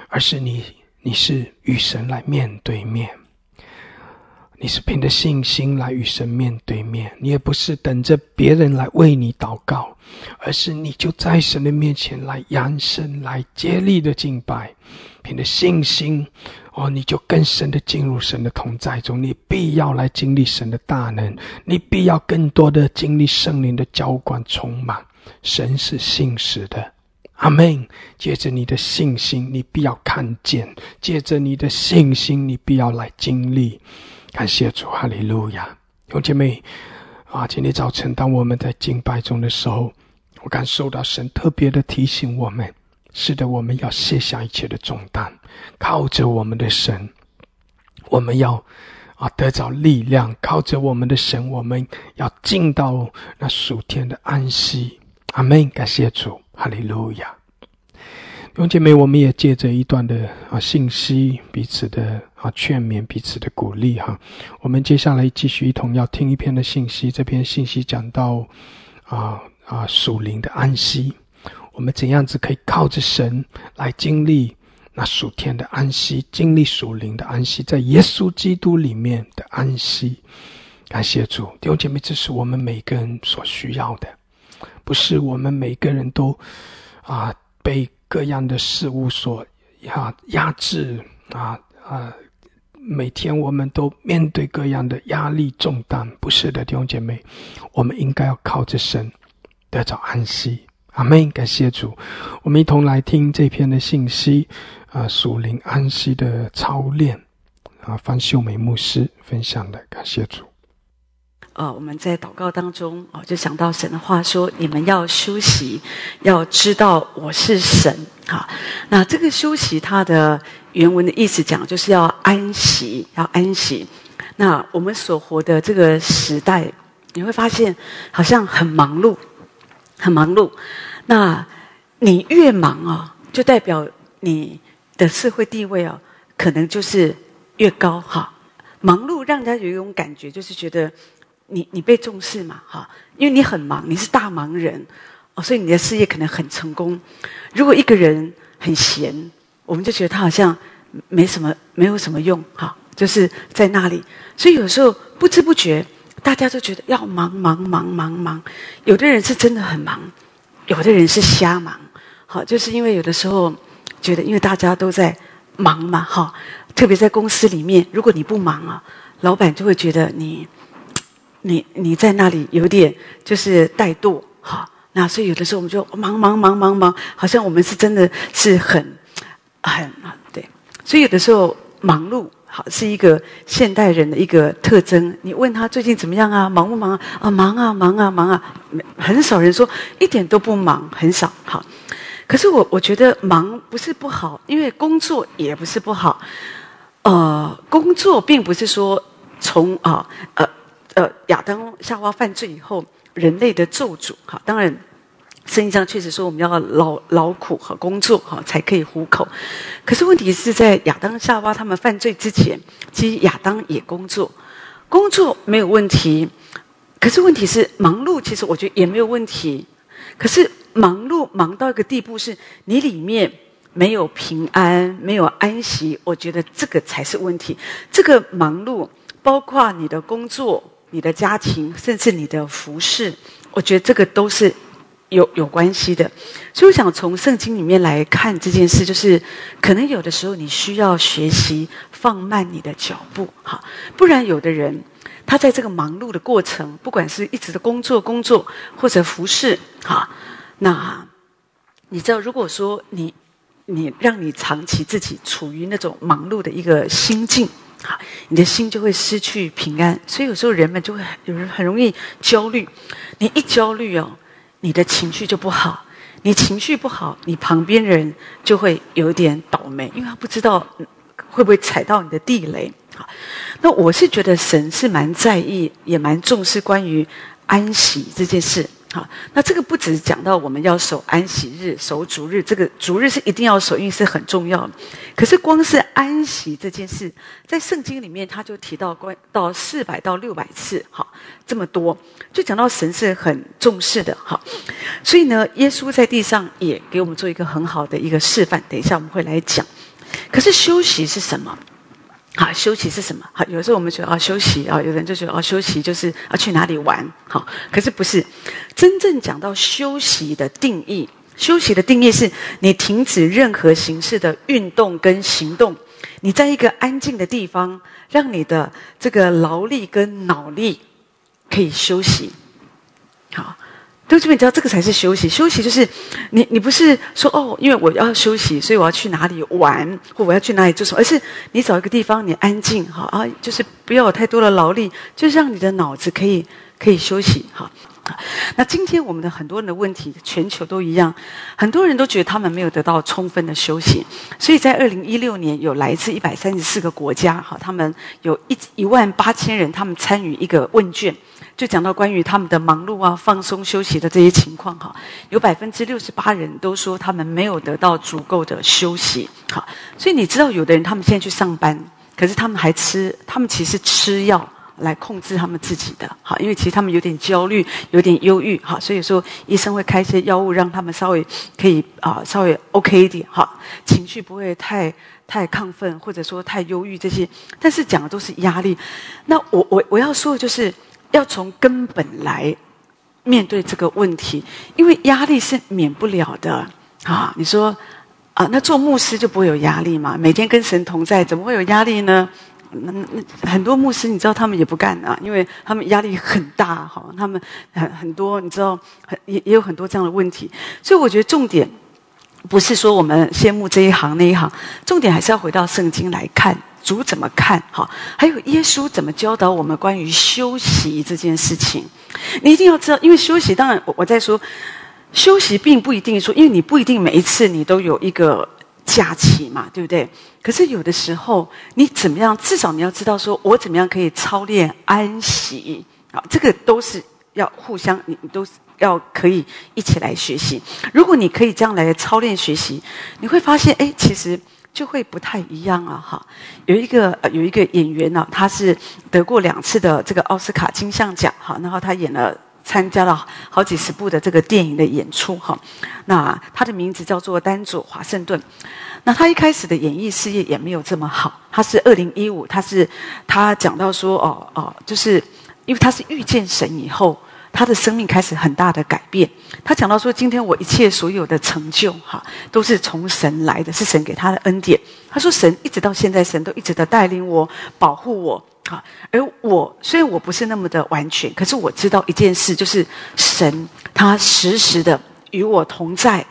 而是你你是与神来面对面。你是凭着信心来与神面对面，你也不是等着别人来为你祷告，而是你就在神的面前来扬声、来接力的敬拜，凭着信心，哦，你就更深的进入神的同在中。你必要来经历神的大能，你必要更多的经历圣灵的浇灌充满。神是信实的，阿门。借着你的信心，你必要看见；借着你的信心，你必要来经历。感谢主，哈利路亚！兄姐妹啊，今天早晨当我们在敬拜中的时候，我感受到神特别的提醒我们：是的，我们要卸下一切的重担，靠着我们的神，我们要啊得着力量，靠着我们的神，我们要进到那属天的安息。阿门！感谢主，哈利路亚！弟兄姐妹，我们也借着一段的啊信息，彼此的啊劝勉，彼此的鼓励哈。我们接下来继续一同要听一篇的信息。这篇信息讲到啊啊属灵的安息，我们怎样子可以靠着神来经历那属天的安息，经历属灵的安息，在耶稣基督里面的安息。感谢主，弟兄姐妹，这是我们每个人所需要的。不是我们每个人都啊被各样的事物所压压制啊啊，每天我们都面对各样的压力重担，不是的，弟兄姐妹，我们应该要靠着神得着安息。阿门！感谢主，我们一同来听这篇的信息啊，属灵安息的操练啊，方秀美牧师分享的，感谢主。呃，我们在祷告当中哦，就想到神的话说：“你们要休息，要知道我是神。”哈，那这个休息，它的原文的意思讲，就是要安息，要安息。那我们所活的这个时代，你会发现好像很忙碌，很忙碌。那你越忙啊，就代表你的社会地位啊，可能就是越高哈。忙碌让人家有一种感觉，就是觉得。你你被重视嘛？哈，因为你很忙，你是大忙人哦，所以你的事业可能很成功。如果一个人很闲，我们就觉得他好像没什么，没有什么用，哈，就是在那里。所以有时候不知不觉，大家都觉得要忙忙忙忙忙。有的人是真的很忙，有的人是瞎忙。好，就是因为有的时候觉得，因为大家都在忙嘛，哈，特别在公司里面，如果你不忙啊，老板就会觉得你。你你在那里有点就是怠惰，哈，那所以有的时候我们就忙忙忙忙忙，好像我们是真的是很很对，所以有的时候忙碌好是一个现代人的一个特征。你问他最近怎么样啊？忙不忙啊？啊，忙啊，忙啊，忙啊，很少人说一点都不忙，很少。好，可是我我觉得忙不是不好，因为工作也不是不好。呃，工作并不是说从啊呃。呃，亚当夏娃犯罪以后，人类的咒诅哈，当然，圣经上确实说我们要劳劳苦和工作哈，才可以糊口。可是问题是在亚当夏娃他们犯罪之前，其实亚当也工作，工作没有问题。可是问题是忙碌，其实我觉得也没有问题。可是忙碌忙到一个地步，是你里面没有平安，没有安息，我觉得这个才是问题。这个忙碌包括你的工作。你的家庭，甚至你的服饰，我觉得这个都是有有关系的。所以，我想从圣经里面来看这件事，就是可能有的时候你需要学习放慢你的脚步，哈，不然有的人他在这个忙碌的过程，不管是一直的工作、工作或者服饰，哈，那你知道，如果说你你让你长期自己处于那种忙碌的一个心境。好，你的心就会失去平安，所以有时候人们就会有人很容易焦虑。你一焦虑哦，你的情绪就不好。你情绪不好，你旁边人就会有点倒霉，因为他不知道会不会踩到你的地雷。好，那我是觉得神是蛮在意，也蛮重视关于安息这件事。好，那这个不只是讲到我们要守安息日、守主日，这个主日是一定要守，因为是很重要。可是光是安息这件事，在圣经里面他就提到关到四百到六百次，好，这么多，就讲到神是很重视的。好，所以呢，耶稣在地上也给我们做一个很好的一个示范。等一下我们会来讲。可是休息是什么？好，休息是什么？好，有时候我们觉得啊，休息啊，有人就觉得啊，休息就是啊，去哪里玩？好，可是不是真正讲到休息的定义。休息的定义是你停止任何形式的运动跟行动，你在一个安静的地方，让你的这个劳力跟脑力可以休息。好。都这边知道这个才是休息。休息就是你，你不是说哦，因为我要休息，所以我要去哪里玩，或我要去哪里做什么，而是你找一个地方，你安静哈啊，就是不要有太多的劳力，就让你的脑子可以可以休息哈。那今天我们的很多人的问题，全球都一样，很多人都觉得他们没有得到充分的休息，所以在二零一六年有来自一百三十四个国家哈，他们有一一万八千人，他们参与一个问卷。就讲到关于他们的忙碌啊、放松休息的这些情况哈，有百分之六十八人都说他们没有得到足够的休息。哈，所以你知道，有的人他们现在去上班，可是他们还吃，他们其实吃药来控制他们自己的。好，因为其实他们有点焦虑、有点忧郁。好，所以说医生会开一些药物让他们稍微可以啊，稍微 OK 一点。好，情绪不会太太亢奋，或者说太忧郁这些。但是讲的都是压力。那我我我要说的就是。要从根本来面对这个问题，因为压力是免不了的啊。你说啊，那做牧师就不会有压力嘛？每天跟神同在，怎么会有压力呢？那那很多牧师，你知道他们也不干啊，因为他们压力很大哈。他们很很多，你知道，很也也有很多这样的问题。所以我觉得重点不是说我们羡慕这一行那一行，重点还是要回到圣经来看。主怎么看？哈，还有耶稣怎么教导我们关于休息这件事情？你一定要知道，因为休息，当然我我在说，休息并不一定说，因为你不一定每一次你都有一个假期嘛，对不对？可是有的时候，你怎么样？至少你要知道，说我怎么样可以操练安息啊？这个都是要互相，你你都要可以一起来学习。如果你可以这样来操练学习，你会发现，哎，其实。就会不太一样啊！哈，有一个有一个演员呢，他是得过两次的这个奥斯卡金像奖，哈，然后他演了参加了好几十部的这个电影的演出，哈。那他的名字叫做丹佐华盛顿。那他一开始的演艺事业也没有这么好。他是二零一五，他是他讲到说，哦哦，就是因为他是遇见神以后。他的生命开始很大的改变。他讲到说：“今天我一切所有的成就，哈，都是从神来的，是神给他的恩典。”他说：“神一直到现在，神都一直的带领我、保护我，哈。而我虽然我不是那么的完全，可是我知道一件事，就是神他时时的与我同在。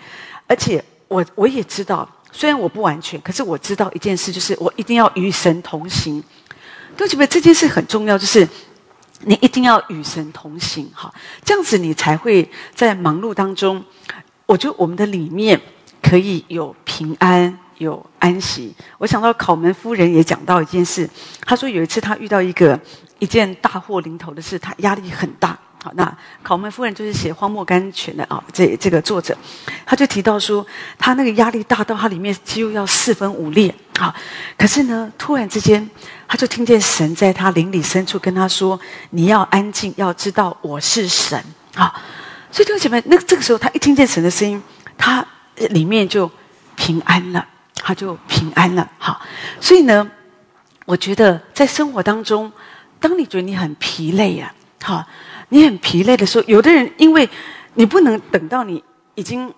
而且我我也知道，虽然我不完全，可是我知道一件事，就是我一定要与神同行。对不起，这件事很重要，就是。”你一定要与神同行，哈，这样子你才会在忙碌当中。我觉得我们的里面可以有平安，有安息。我想到考门夫人也讲到一件事，她说有一次她遇到一个一件大祸临头的事，她压力很大。好，那考门夫人就是写《荒漠甘泉》的啊，这这个作者，他就提到说，他那个压力大到他里面几乎要四分五裂。好，可是呢，突然之间，他就听见神在他灵里深处跟他说：“你要安静，要知道我是神。”啊，所以弟兄姐妹，那这个时候他一听见神的声音，他里面就平安了，他就平安了。好，所以呢，我觉得在生活当中，当你觉得你很疲累啊，好。你很疲累的时候，有的人因为你不能等到你已经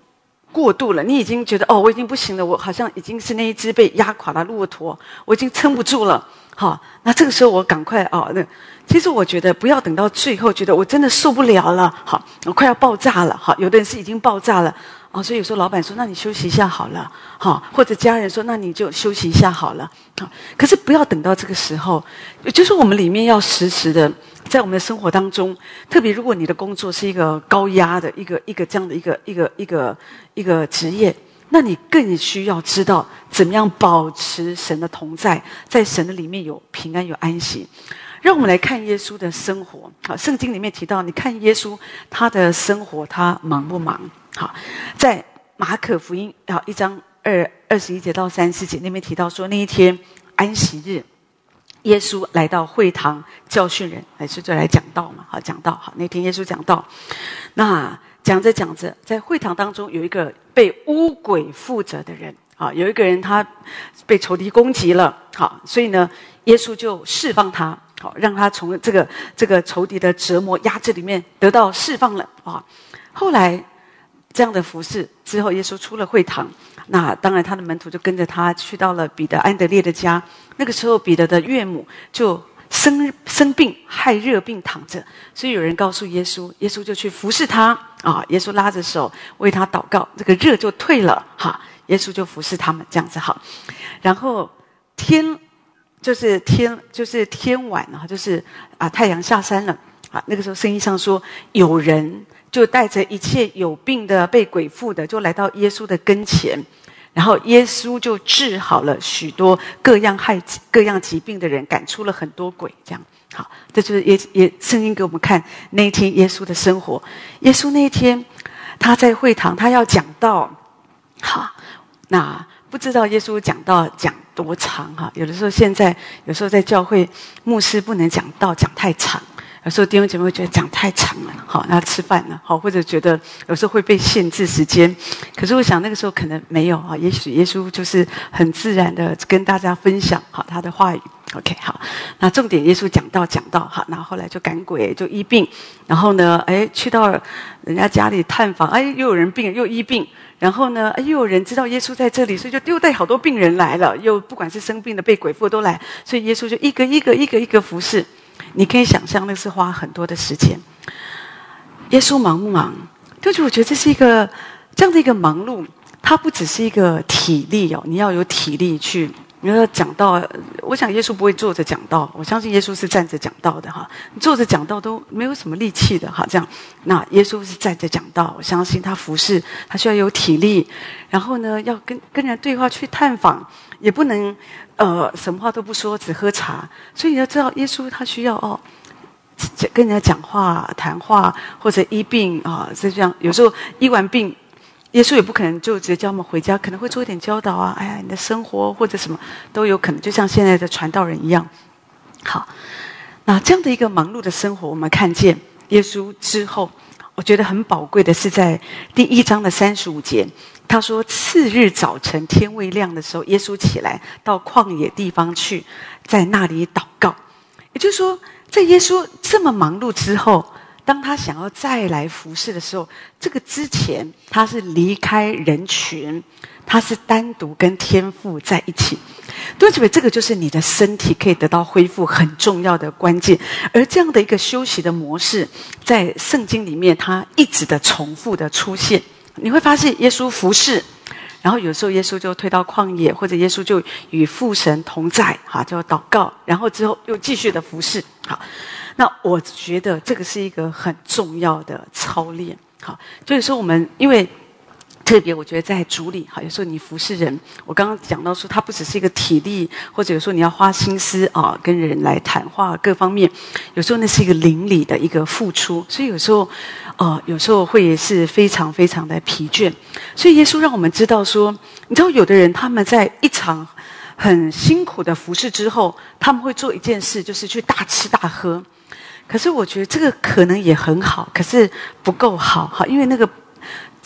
过度了，你已经觉得哦，我已经不行了，我好像已经是那一只被压垮的骆驼，我已经撑不住了。好，那这个时候我赶快哦，那其实我觉得不要等到最后，觉得我真的受不了了，好，我快要爆炸了。好，有的人是已经爆炸了。哦，所以有时候老板说：“那你休息一下好了。”好，或者家人说：“那你就休息一下好了。”好，可是不要等到这个时候，就是我们里面要时时的在我们的生活当中，特别如果你的工作是一个高压的一个一个这样的一个一个一个一个职业，那你更需要知道怎么样保持神的同在，在神的里面有平安有安息。让我们来看耶稣的生活。好，圣经里面提到，你看耶稣他的生活，他忙不忙？好，在马可福音啊一章二二十一节到三十节那边提到说，那一天安息日，耶稣来到会堂教训人，还是就来讲道嘛？好，讲道。好，那天耶稣讲道，那讲着讲着，在会堂当中有一个被巫鬼附着的人，啊，有一个人他被仇敌攻击了，好，所以呢，耶稣就释放他，好，让他从这个这个仇敌的折磨压制里面得到释放了啊。后来。这样的服侍之后，耶稣出了会堂，那当然他的门徒就跟着他去到了彼得安德烈的家。那个时候，彼得的岳母就生生病，害热病躺着，所以有人告诉耶稣，耶稣就去服侍他啊。耶稣拉着手为他祷告，这个热就退了。哈，耶稣就服侍他们这样子好。然后天就是天就是天晚了，就是啊太阳下山了啊。那个时候声音上说有人。就带着一切有病的、被鬼附的，就来到耶稣的跟前，然后耶稣就治好了许多各样害各样疾病的人，赶出了很多鬼。这样，好，这就是耶耶圣经给我们看那一天耶稣的生活。耶稣那一天他在会堂，他要讲道，好，那不知道耶稣讲道讲多长哈？有的时候现在有时候在教会牧师不能讲道讲太长。有时候弟兄姐妹会觉得讲太长了，好，那吃饭了，好，或者觉得有时候会被限制时间。可是我想那个时候可能没有啊，也许耶稣就是很自然的跟大家分享好他的话语。OK，好，那重点耶稣讲到讲到好，然后后来就赶鬼就医病，然后呢，哎，去到人家家里探访，哎，又有人病又医病，然后呢，哎，又有人知道耶稣在这里，所以就又带好多病人来了，又不管是生病的、被鬼附都来，所以耶稣就一个一个一个一个服侍。你可以想象，那是花很多的时间。耶稣忙不忙？就是我觉得这是一个这样的一个忙碌，它不只是一个体力哦，你要有体力去。你要讲到，我想耶稣不会坐着讲道，我相信耶稣是站着讲道的哈。坐着讲道都没有什么力气的哈，这样。那耶稣是站着讲道，我相信他服侍，他需要有体力，然后呢，要跟跟人对话去探访，也不能呃什么话都不说，只喝茶。所以你要知道，耶稣他需要哦，跟人家讲话、谈话或者医病啊，是这样。有时候医完病。耶稣也不可能就直接叫我们回家，可能会做一点教导啊。哎呀，你的生活或者什么都有可能，就像现在的传道人一样。好，那这样的一个忙碌的生活，我们看见耶稣之后，我觉得很宝贵的是在第一章的三十五节，他说：“次日早晨天未亮的时候，耶稣起来到旷野地方去，在那里祷告。”也就是说，在耶稣这么忙碌之后。当他想要再来服侍的时候，这个之前他是离开人群，他是单独跟天父在一起。对不起，这个就是你的身体可以得到恢复很重要的关键。而这样的一个休息的模式，在圣经里面，它一直的重复的出现。你会发现，耶稣服侍，然后有时候耶稣就退到旷野，或者耶稣就与父神同在，哈，就祷告，然后之后又继续的服侍，好。那我觉得这个是一个很重要的操练，好，就是说我们因为特别，我觉得在主里，好，有时候你服侍人，我刚刚讲到说，它不只是一个体力，或者有时候你要花心思啊，跟人来谈话，各方面，有时候那是一个邻里的一个付出，所以有时候，呃，有时候会是非常非常的疲倦，所以耶稣让我们知道说，你知道有的人他们在一场很辛苦的服侍之后，他们会做一件事，就是去大吃大喝。可是我觉得这个可能也很好，可是不够好哈，因为那个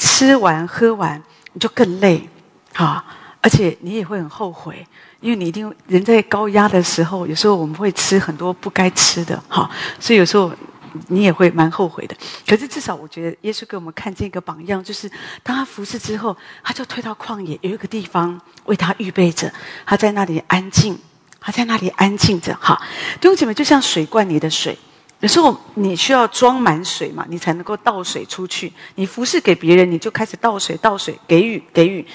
吃完喝完你就更累，哈，而且你也会很后悔，因为你一定人在高压的时候，有时候我们会吃很多不该吃的哈，所以有时候你也会蛮后悔的。可是至少我觉得耶稣给我们看见一个榜样，就是当他服侍之后，他就退到旷野，有一个地方为他预备着，他在那里安静，他在那里安静着哈。弟兄姐妹，就像水罐里的水。有时候你需要装满水嘛，你才能够倒水出去。你服侍给别人，你就开始倒水、倒水，给予、给予。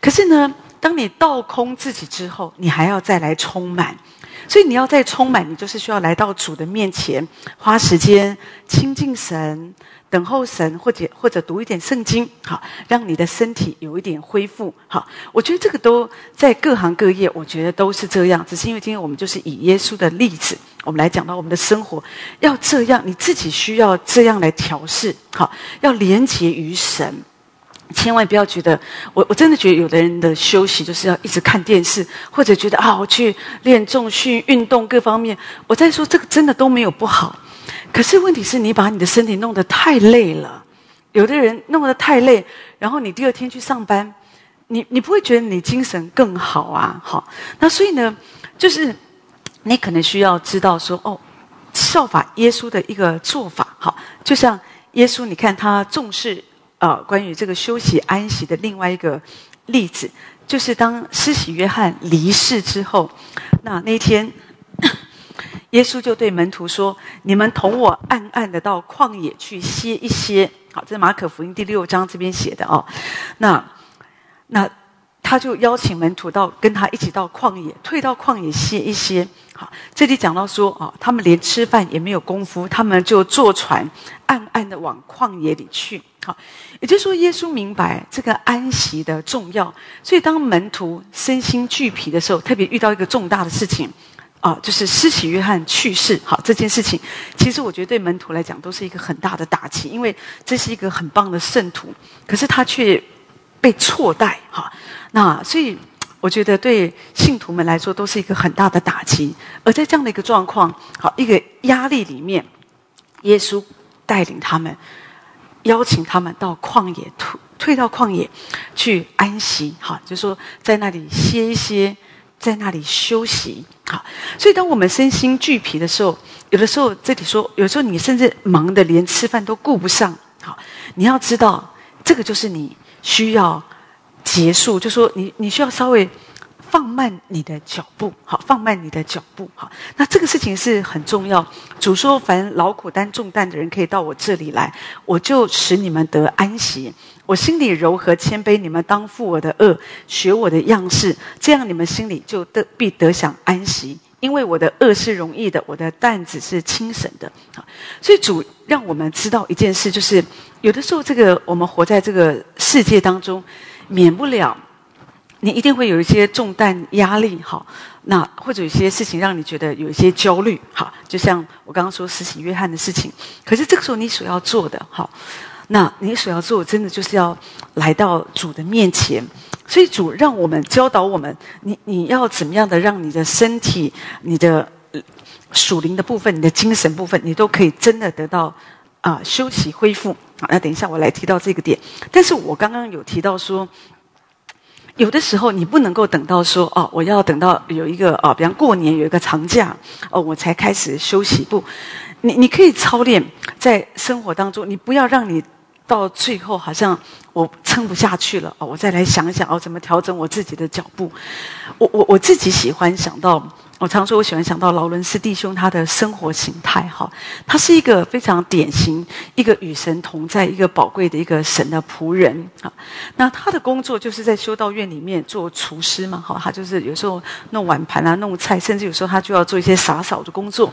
可是呢，当你倒空自己之后，你还要再来充满。所以你要再充满，你就是需要来到主的面前，花时间亲近神。等候神，或者或者读一点圣经，好，让你的身体有一点恢复。好，我觉得这个都在各行各业，我觉得都是这样。只是因为今天我们就是以耶稣的例子，我们来讲到我们的生活要这样，你自己需要这样来调试。好，要连结于神，千万不要觉得我我真的觉得有的人的休息就是要一直看电视，或者觉得啊，我去练重训、运动各方面。我在说这个真的都没有不好。可是问题是你把你的身体弄得太累了，有的人弄得太累，然后你第二天去上班，你你不会觉得你精神更好啊？好，那所以呢，就是你可能需要知道说，哦，效法耶稣的一个做法，好，就像耶稣，你看他重视呃关于这个休息安息的另外一个例子，就是当施洗约翰离世之后，那那天。耶稣就对门徒说：“你们同我暗暗的到旷野去歇一歇。”好，这是马可福音第六章这边写的哦。那那他就邀请门徒到跟他一起到旷野，退到旷野歇一歇。好，这里讲到说啊，他们连吃饭也没有功夫，他们就坐船暗暗的往旷野里去。好，也就是说，耶稣明白这个安息的重要，所以当门徒身心俱疲的时候，特别遇到一个重大的事情。啊，就是施洗约翰去世，好这件事情，其实我觉得对门徒来讲都是一个很大的打击，因为这是一个很棒的圣徒，可是他却被错待，哈，那所以我觉得对信徒们来说都是一个很大的打击。而在这样的一个状况，好一个压力里面，耶稣带领他们，邀请他们到旷野退退到旷野去安息，哈，就说在那里歇一歇，在那里休息，好。所以当我们身心俱疲的时候，有的时候这里说，有时候你甚至忙得连吃饭都顾不上，好，你要知道，这个就是你需要结束，就说你你需要稍微。放慢你的脚步，好，放慢你的脚步，好。那这个事情是很重要。主说：“凡劳苦担重担的人，可以到我这里来，我就使你们得安息。我心里柔和谦卑，你们当负我的恶，学我的样式，这样你们心里就得必得享安息。因为我的恶是容易的，我的担子是轻省的。啊，所以主让我们知道一件事，就是有的时候，这个我们活在这个世界当中，免不了。你一定会有一些重担压力，好，那或者有些事情让你觉得有一些焦虑，好，就像我刚刚说施洗约翰的事情。可是这个时候你所要做的，好，那你所要做真的就是要来到主的面前。所以主让我们教导我们，你你要怎么样的让你的身体、你的属灵的部分、你的精神部分，你都可以真的得到啊休息恢复。好，那等一下我来提到这个点。但是我刚刚有提到说。有的时候你不能够等到说哦，我要等到有一个哦，比方过年有一个长假哦，我才开始休息。不，你你可以操练在生活当中，你不要让你到最后好像我撑不下去了哦，我再来想想哦，怎么调整我自己的脚步。我我我自己喜欢想到。我常说，我喜欢想到劳伦斯弟兄他的生活形态，哈，他是一个非常典型，一个与神同在，一个宝贵的一个神的仆人，啊，那他的工作就是在修道院里面做厨师嘛，哈，他就是有时候弄碗盘啊，弄菜，甚至有时候他就要做一些洒扫的工作。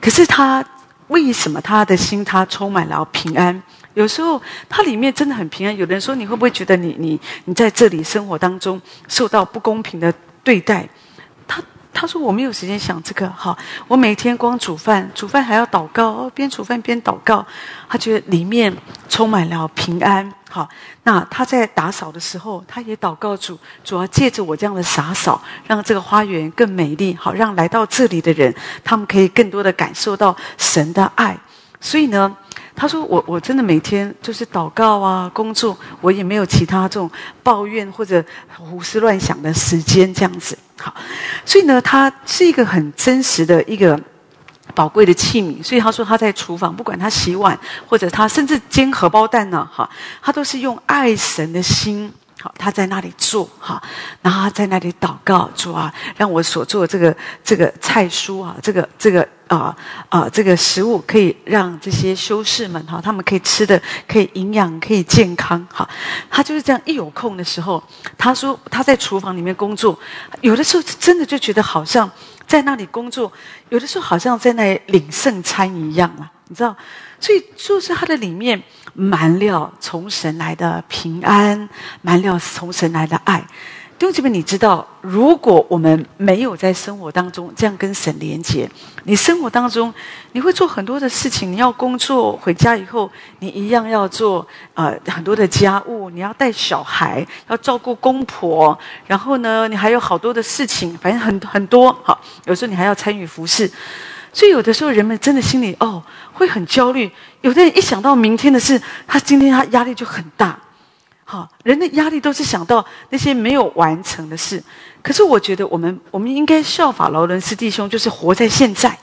可是他为什么他的心他充满了平安？有时候它里面真的很平安。有人说，你会不会觉得你你你在这里生活当中受到不公平的对待？他他说：“我没有时间想这个，哈，我每天光煮饭，煮饭还要祷告，边煮饭边祷告。他觉得里面充满了平安，好。那他在打扫的时候，他也祷告主，主要借着我这样的洒扫，让这个花园更美丽，好，让来到这里的人，他们可以更多的感受到神的爱。所以呢。”他说：“我我真的每天就是祷告啊，工作，我也没有其他这种抱怨或者胡思乱想的时间，这样子。好，所以呢，他是一个很真实的一个宝贵的器皿。所以他说他在厨房，不管他洗碗或者他甚至煎荷包蛋呢，哈，他都是用爱神的心。”好，他在那里做哈，然后他在那里祷告，主啊，让我所做的这个这个菜蔬啊，这个这个啊啊这个食物，可以让这些修士们哈，他们可以吃的可以营养，可以健康哈。他就是这样，一有空的时候，他说他在厨房里面工作，有的时候真的就觉得好像在那里工作，有的时候好像在那里领圣餐一样啊，你知道。所以，就是他的里面满了从神来的平安，满了从神来的爱。弟兄姐妹，你知道，如果我们没有在生活当中这样跟神连接，你生活当中你会做很多的事情，你要工作，回家以后你一样要做呃很多的家务，你要带小孩，要照顾公婆，然后呢，你还有好多的事情，反正很很多。好，有时候你还要参与服饰。所以有的时候人们真的心里哦会很焦虑，有的人一想到明天的事，他今天他压力就很大。好，人的压力都是想到那些没有完成的事。可是我觉得我们我们应该效法劳伦斯弟兄，就是活在现在。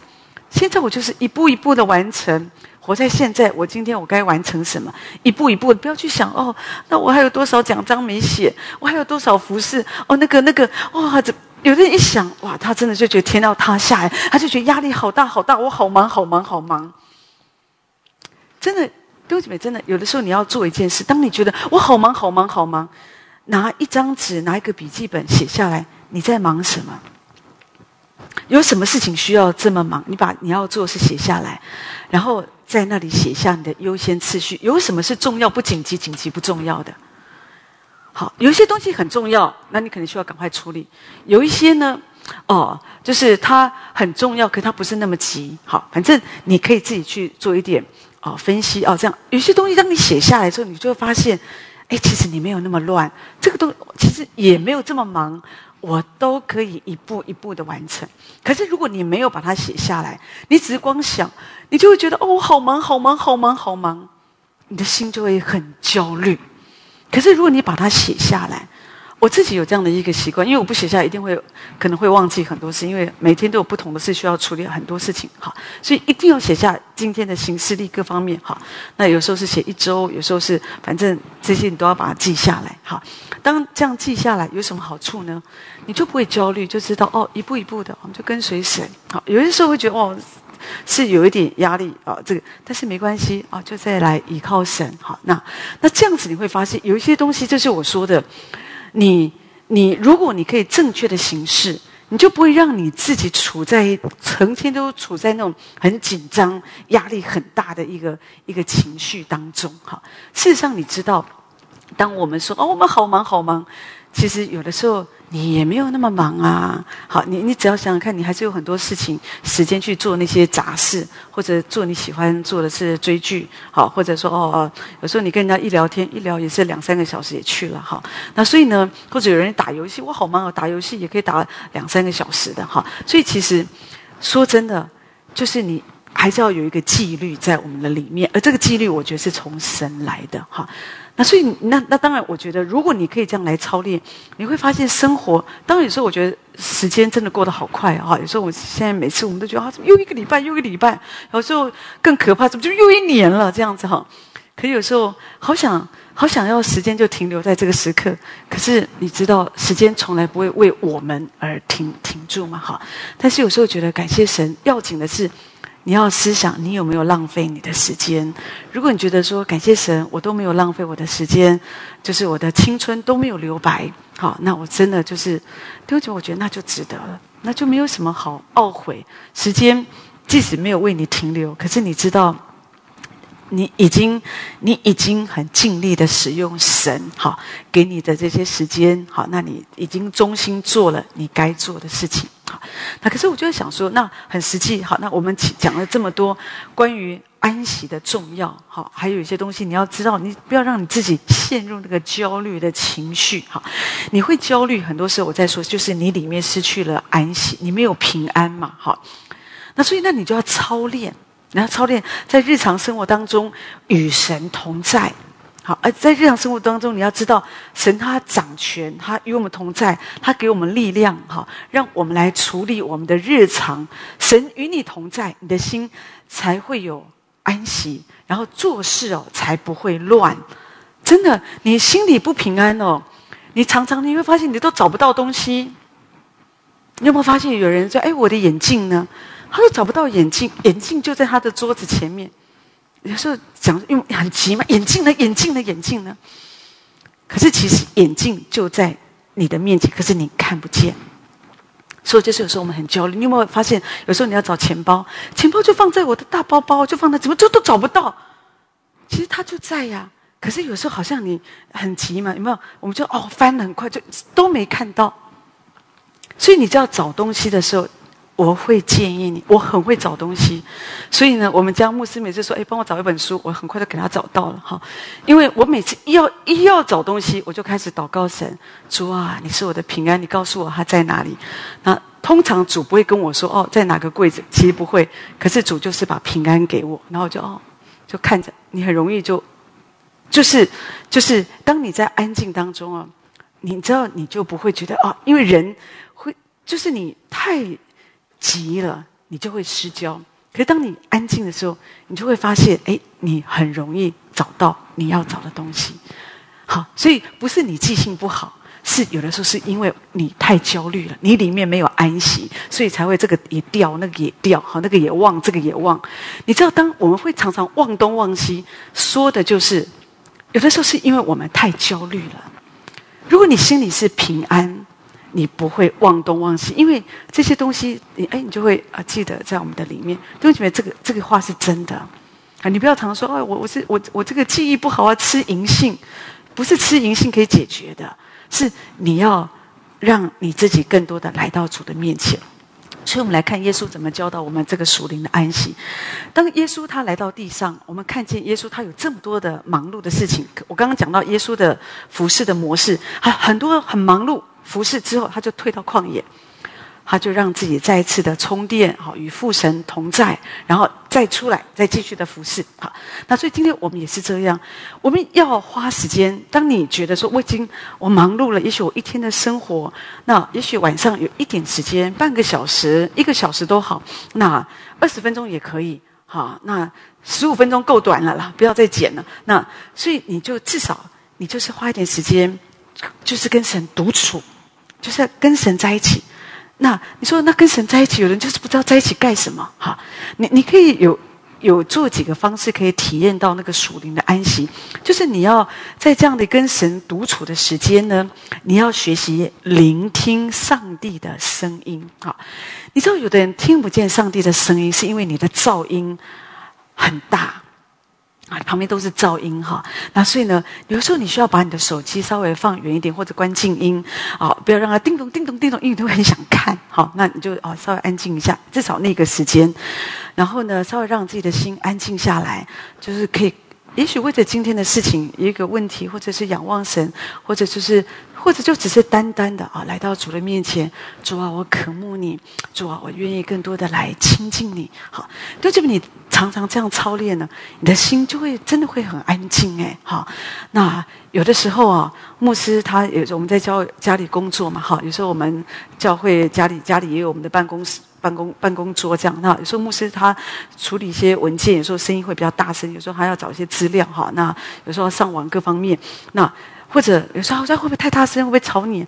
现在我就是一步一步的完成，活在现在。我今天我该完成什么？一步一步，不要去想哦，那我还有多少奖章没写？我还有多少服饰？哦，那个那个，哇，这。有的人一想，哇，他真的就觉得天要塌下来，他就觉得压力好大好大，我好忙好忙好忙。真的，对不起，真的，有的时候你要做一件事，当你觉得我好忙好忙好忙，拿一张纸，拿一个笔记本写下来，你在忙什么？有什么事情需要这么忙？你把你要做的事写下来，然后在那里写下你的优先次序。有什么是重要不紧急、紧急不重要的？好，有一些东西很重要，那你可能需要赶快处理。有一些呢，哦，就是它很重要，可它不是那么急。好，反正你可以自己去做一点哦分析哦，这样有些东西当你写下来之后，你就会发现，哎，其实你没有那么乱，这个东其实也没有这么忙。我都可以一步一步的完成。可是如果你没有把它写下来，你只是光想，你就会觉得哦，好忙，好忙，好忙，好忙，你的心就会很焦虑。可是如果你把它写下来，我自己有这样的一个习惯，因为我不写下来，一定会可能会忘记很多事，因为每天都有不同的事需要处理很多事情，哈，所以一定要写下今天的行事历各方面，哈。那有时候是写一周，有时候是反正这些你都要把它记下来，哈。当这样记下来有什么好处呢？你就不会焦虑，就知道哦，一步一步的，我们就跟随神，好。有些时候会觉得哦，是有一点压力啊，这个，但是没关系啊，就再来依靠神，好。那那这样子你会发现有一些东西，就是我说的。你你，如果你可以正确的行事，你就不会让你自己处在成天都处在那种很紧张、压力很大的一个一个情绪当中。哈，事实上，你知道，当我们说哦，我们好忙好忙，其实有的时候。你也没有那么忙啊，好，你你只要想想看，你还是有很多事情时间去做那些杂事，或者做你喜欢做的是追剧，好，或者说哦哦，有时候你跟人家一聊天，一聊也是两三个小时也去了哈。那所以呢，或者有人打游戏，我好忙啊，打游戏也可以打两三个小时的哈。所以其实说真的，就是你还是要有一个纪律在我们的里面，而这个纪律，我觉得是从神来的哈。那所以，那那当然，我觉得如果你可以这样来操练，你会发现生活。当然有时候我觉得时间真的过得好快啊！有时候我现在每次我们都觉得啊，怎么又一个礼拜，又一个礼拜？有时候更可怕，怎么就又一年了？这样子哈。可有时候好想好想要时间就停留在这个时刻，可是你知道，时间从来不会为我们而停停住嘛？哈。但是有时候觉得感谢神，要紧的是。你要思想，你有没有浪费你的时间？如果你觉得说感谢神，我都没有浪费我的时间，就是我的青春都没有留白，好，那我真的就是丢弃，我觉得那就值得了，那就没有什么好懊悔。时间即使没有为你停留，可是你知道，你已经你已经很尽力的使用神好给你的这些时间，好，那你已经忠心做了你该做的事情。好，那可是我就想说，那很实际。好，那我们讲了这么多关于安息的重要，好，还有一些东西你要知道，你不要让你自己陷入那个焦虑的情绪。好，你会焦虑，很多时候我在说，就是你里面失去了安息，你没有平安嘛。好，那所以那你就要操练，你要操练在日常生活当中与神同在。好，而在日常生活当中，你要知道，神他掌权，他与我们同在，他给我们力量，哈，让我们来处理我们的日常。神与你同在，你的心才会有安息，然后做事哦才不会乱。真的，你心里不平安哦，你常常你会发现你都找不到东西。你有没有发现有人说：“哎，我的眼镜呢？”他说找不到眼镜，眼镜就在他的桌子前面。有时候讲用很急嘛，眼镜呢？眼镜呢？眼镜呢？可是其实眼镜就在你的面前，可是你看不见。所以就是有时候我们很焦虑。你有没有发现，有时候你要找钱包，钱包就放在我的大包包，就放在怎么就都找不到？其实它就在呀。可是有时候好像你很急嘛，有没有？我们就哦翻的很快，就都没看到。所以你知道找东西的时候。我会建议你，我很会找东西，所以呢，我们家牧师每次说：“哎，帮我找一本书。”我很快就给他找到了哈。因为我每次一要一要找东西，我就开始祷告神：“主啊，你是我的平安，你告诉我他在哪里。”那通常主不会跟我说：“哦，在哪个柜子？”其实不会。可是主就是把平安给我，然后就哦，就看着你很容易就，就是就是当你在安静当中啊，你知道你就不会觉得啊，因为人会就是你太。急了，你就会失焦。可是当你安静的时候，你就会发现，哎，你很容易找到你要找的东西。好，所以不是你记性不好，是有的时候是因为你太焦虑了，你里面没有安息，所以才会这个也掉，那个也掉，好，那个也忘，这个也忘。你知道，当我们会常常忘东忘西，说的就是有的时候是因为我们太焦虑了。如果你心里是平安。你不会忘东忘西，因为这些东西，你哎，你就会啊记得在我们的里面。弟兄姐妹，这个这个话是真的啊！你不要常说啊，我我是我我这个记忆不好啊，吃银杏，不是吃银杏可以解决的，是你要让你自己更多的来到主的面前。所以，我们来看耶稣怎么教导我们这个属灵的安息。当耶稣他来到地上，我们看见耶稣他有这么多的忙碌的事情。我刚刚讲到耶稣的服饰的模式，很很多很忙碌。服侍之后，他就退到旷野。他就让自己再一次的充电，好与父神同在，然后再出来，再继续的服侍。好，那所以今天我们也是这样，我们要花时间。当你觉得说我已经我忙碌了，也许我一天的生活，那也许晚上有一点时间，半个小时、一个小时都好，那二十分钟也可以。好，那十五分钟够短了啦，不要再减了。那所以你就至少你就是花一点时间，就是跟神独处，就是跟神在一起。那你说，那跟神在一起，有人就是不知道在一起干什么？哈，你你可以有有做几个方式，可以体验到那个属灵的安息。就是你要在这样的跟神独处的时间呢，你要学习聆听上帝的声音。哈，你知道有的人听不见上帝的声音，是因为你的噪音很大。啊，旁边都是噪音哈，那所以呢，有时候你需要把你的手机稍微放远一点，或者关静音，啊，不要让它叮咚叮咚叮咚，因为你都很想看，好，那你就啊稍微安静一下，至少那个时间，然后呢，稍微让自己的心安静下来，就是可以。也许为着今天的事情一个问题，或者是仰望神，或者就是，或者就只是单单的啊，来到主的面前，主啊，我渴慕你，主啊，我愿意更多的来亲近你。好，就这么你常常这样操练呢，你的心就会真的会很安静哎。好，那有的时候啊，牧师他有我们在教家里工作嘛，哈，有时候我们教会家里家里也有我们的办公室。办公办公桌这样，那有时候牧师他处理一些文件，有时候声音会比较大声，有时候还要找一些资料哈。那有时候上网各方面，那或者有时候好像会不会太大声，会不会吵你？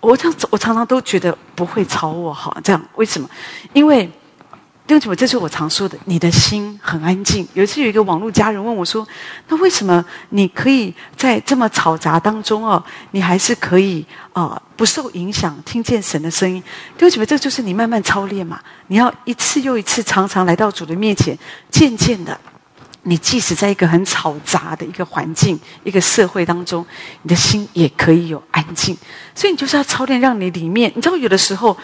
我这样我常常都觉得不会吵我哈。这样为什么？因为。弟兄姐妹，这是我常说的，你的心很安静。有一次，有一个网络家人问我说：“那为什么你可以在这么嘈杂当中哦，你还是可以啊不受影响，听见神的声音？”弟兄姐妹，这就是你慢慢操练嘛。你要一次又一次，常常来到主的面前，渐渐的，你即使在一个很嘈杂的一个环境、一个社会当中，你的心也可以有安静。所以，你就是要操练，让你里面，你知道，有的时候。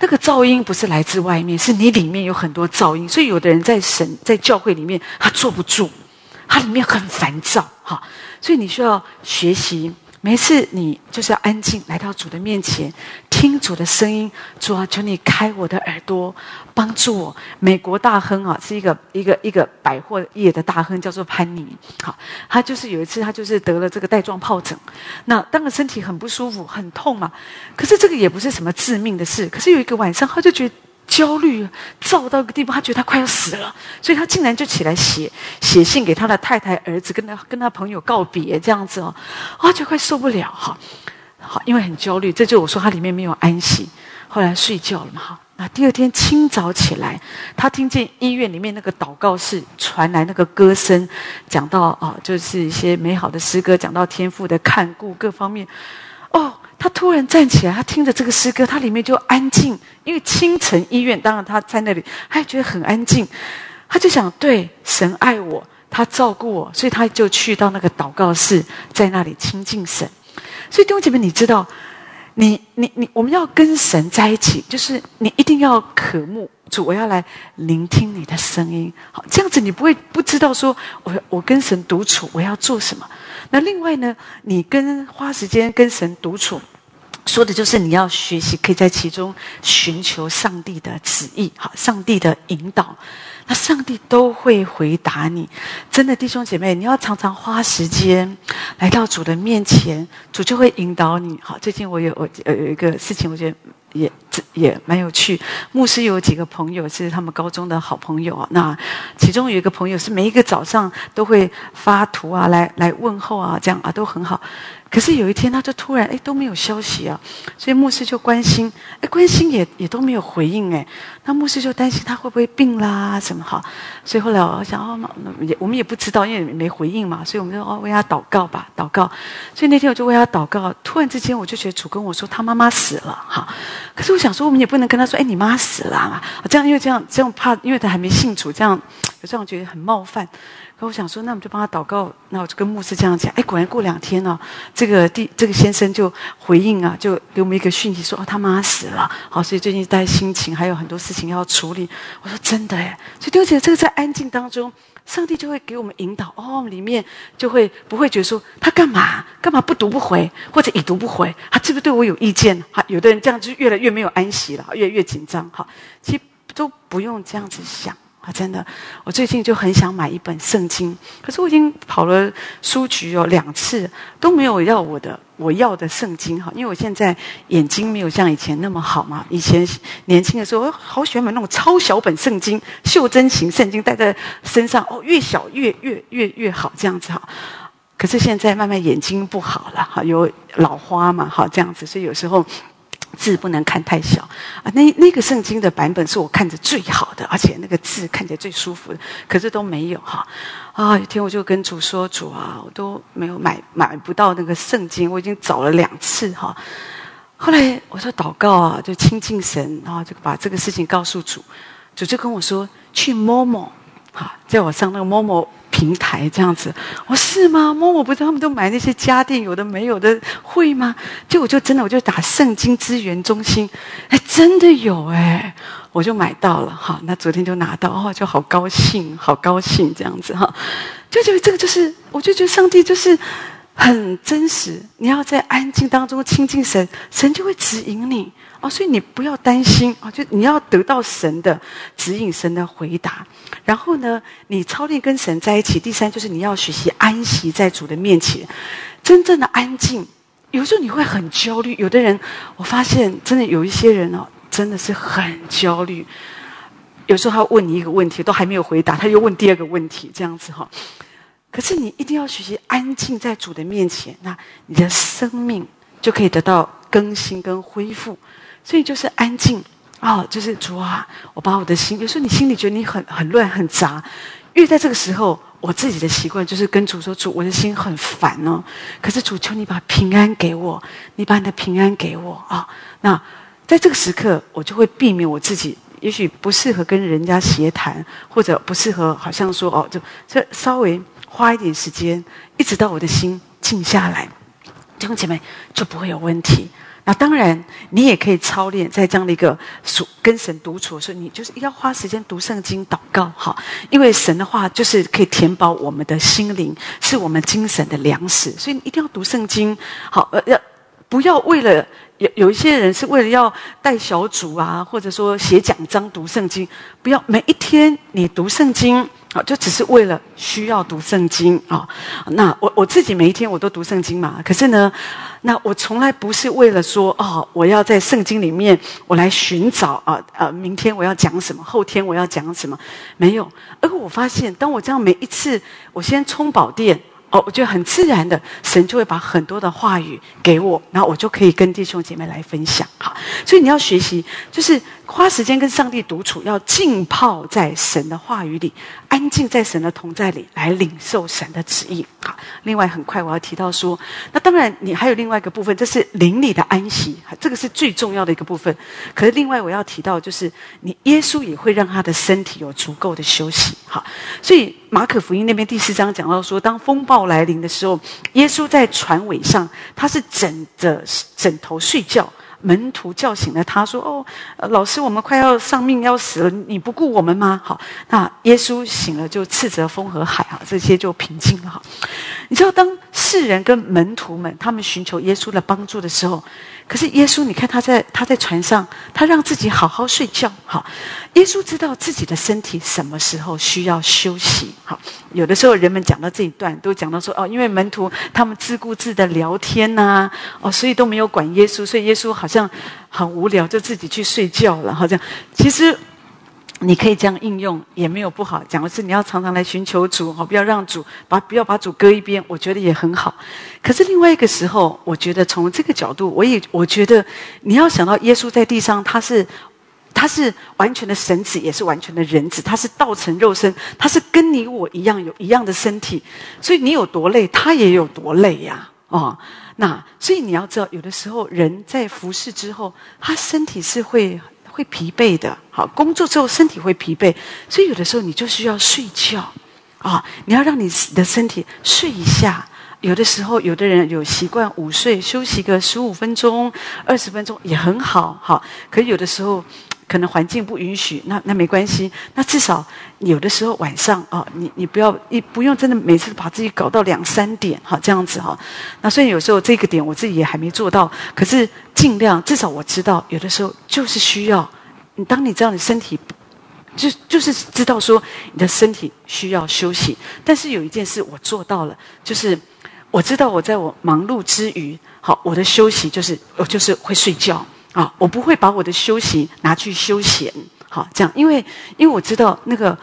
那个噪音不是来自外面，是你里面有很多噪音。所以有的人在神在教会里面，他坐不住，他里面很烦躁，哈。所以你需要学习。每次你就是要安静来到主的面前，听主的声音。主啊，求你开我的耳朵，帮助我。美国大亨啊，是一个一个一个百货业的大亨，叫做潘尼。好，他就是有一次他就是得了这个带状疱疹，那当然身体很不舒服，很痛嘛。可是这个也不是什么致命的事。可是有一个晚上，他就觉。焦虑，躁到一个地步，他觉得他快要死了，所以他竟然就起来写写信给他的太太、儿子，跟他跟他朋友告别，这样子哦，啊，就快受不了哈，好，因为很焦虑，这就我说他里面没有安息，后来睡觉了嘛哈，那第二天清早起来，他听见医院里面那个祷告室传来那个歌声，讲到啊，就是一些美好的诗歌，讲到天父的看顾各方面，他突然站起来，他听着这个诗歌，他里面就安静。因为清晨医院，当然他在那里，他也觉得很安静。他就想，对神爱我，他照顾我，所以他就去到那个祷告室，在那里亲近神。所以弟兄姐妹，你知道，你你你，我们要跟神在一起，就是你一定要渴慕主，我要来聆听你的声音。好，这样子你不会不知道说，我我跟神独处，我要做什么。那另外呢，你跟花时间跟神独处，说的就是你要学习，可以在其中寻求上帝的旨意，好，上帝的引导，那上帝都会回答你。真的，弟兄姐妹，你要常常花时间来到主的面前，主就会引导你。好，最近我有我有有一个事情，我觉得。也也蛮有趣。牧师有几个朋友是他们高中的好朋友啊。那其中有一个朋友是每一个早上都会发图啊，来来问候啊，这样啊都很好。可是有一天他就突然哎都没有消息啊，所以牧师就关心，哎关心也也都没有回应哎。那牧师就担心他会不会病啦什么哈。所以后来我想哦，也我们也不知道，因为没回应嘛，所以我们就哦为他祷告吧，祷告。所以那天我就为他祷告，突然之间我就觉得主跟我说他妈妈死了哈。可是我想说，我们也不能跟他说：“哎，你妈死了嘛？”这样，因为这样，这样怕，因为他还没信主，这样有这样觉得很冒犯。可我想说，那我们就帮他祷告。那我就跟牧师这样讲。哎，果然过两天呢，这个第这个先生就回应啊，就给我们一个讯息说：“哦，他妈死了。”好，所以最近在心情还有很多事情要处理。我说：“真的哎。”所以丢姐，这个在安静当中，上帝就会给我们引导哦，里面就会不会觉得说他干嘛干嘛不读不回，或者已读不回，他是不是对我有意见？哈，有的人这样就越来越没有安息了，越来越紧张。哈，其实都不用这样子想。啊，真的，我最近就很想买一本圣经，可是我已经跑了书局哦两次，都没有要我的我要的圣经哈，因为我现在眼睛没有像以前那么好嘛。以前年轻的时候，我好喜欢买那种超小本圣经、袖珍型圣经，带在身上哦，越小越越越越好这样子哈。可是现在慢慢眼睛不好了哈，有老花嘛哈，这样子，所以有时候。字不能看太小啊！那那个圣经的版本是我看着最好的，而且那个字看起来最舒服的，可是都没有哈啊！有天我就跟主说：“主啊，我都没有买买不到那个圣经，我已经找了两次哈。”后来我说祷告啊，就亲近神，然后就把这个事情告诉主，主就跟我说：“去摸摸，哈，在我上那个摸摸。”平台这样子，我是吗？摸我不是他们都买那些家电，有的没有的会吗？就我就真的，我就打圣经资源中心，哎，真的有哎，我就买到了哈。那昨天就拿到哦，就好高兴，好高兴这样子哈。就觉得这个就是，我就觉得上帝就是很真实。你要在安静当中亲近神，神就会指引你。哦，所以你不要担心啊，就你要得到神的指引，神的回答。然后呢，你操练跟神在一起。第三就是你要学习安息在主的面前，真正的安静。有时候你会很焦虑，有的人我发现真的有一些人哦，真的是很焦虑。有时候他问你一个问题，都还没有回答，他又问第二个问题，这样子哈。可是你一定要学习安静在主的面前，那你的生命就可以得到更新跟恢复。所以就是安静啊，就是主啊，我把我的心，有时候你心里觉得你很很乱很杂，因为在这个时候，我自己的习惯就是跟主说：“主，我的心很烦哦。”可是主，求你把平安给我，你把你的平安给我啊。那在这个时刻，我就会避免我自己，也许不适合跟人家协谈，或者不适合，好像说哦，就这稍微花一点时间，一直到我的心静下来，弟兄姐妹就不会有问题。那当然，你也可以操练在这样的一个属跟神独处的时候，你就是要花时间读圣经、祷告，哈，因为神的话就是可以填饱我们的心灵，是我们精神的粮食，所以你一定要读圣经，好，呃，要不要为了有有一些人是为了要带小组啊，或者说写奖章读圣经，不要每一天你读圣经。好，就只是为了需要读圣经啊。那我我自己每一天我都读圣经嘛。可是呢，那我从来不是为了说哦，我要在圣经里面我来寻找啊啊，明天我要讲什么，后天我要讲什么，没有。而我发现，当我这样每一次，我先充宝殿。哦，我觉得很自然的，神就会把很多的话语给我，然后我就可以跟弟兄姐妹来分享。好，所以你要学习，就是花时间跟上帝独处，要浸泡在神的话语里，安静在神的同在里，来领受神的旨意。好，另外很快我要提到说，那当然你还有另外一个部分，这是灵里的安息，这个是最重要的一个部分。可是另外我要提到，就是你耶稣也会让他的身体有足够的休息。好，所以马可福音那边第四章讲到说，当风暴来临的时候，耶稣在船尾上，他是枕着枕头睡觉。门徒叫醒了他，说：“哦，老师，我们快要丧命要死了，你不顾我们吗？”好，那耶稣醒了，就斥责风和海啊，这些就平静了。哈，你知道，当世人跟门徒们他们寻求耶稣的帮助的时候。可是耶稣，你看他在他在船上，他让自己好好睡觉。好，耶稣知道自己的身体什么时候需要休息。好，有的时候人们讲到这一段，都讲到说哦，因为门徒他们自顾自的聊天呐，哦，所以都没有管耶稣，所以耶稣好像很无聊，就自己去睡觉了。好像其实。你可以这样应用，也没有不好。讲的是你要常常来寻求主，哈，不要让主把不要把主搁一边，我觉得也很好。可是另外一个时候，我觉得从这个角度，我也我觉得你要想到耶稣在地上，他是 他是完全的神子，也是完全的人子，他是道成肉身，他是跟你我一样有一样的身体，所以你有多累，他也有多累呀，哦，那所以你要知道，有的时候人在服侍之后，他身体是会。会疲惫的，好工作之后身体会疲惫，所以有的时候你就需要睡觉啊！你要让你的身体睡一下。有的时候，有的人有习惯午睡，休息个十五分钟、二十分钟也很好，好。可有的时候，可能环境不允许，那那没关系。那至少有的时候晚上啊，你你不要一不用真的每次把自己搞到两三点哈，这样子哈。那虽然有时候这个点我自己也还没做到，可是尽量至少我知道，有的时候就是需要你。当你知道你身体就就是知道说你的身体需要休息，但是有一件事我做到了，就是我知道我在我忙碌之余，好，我的休息就是我就是会睡觉。啊，我不会把我的休息拿去休闲，好这样，因为因为我知道那个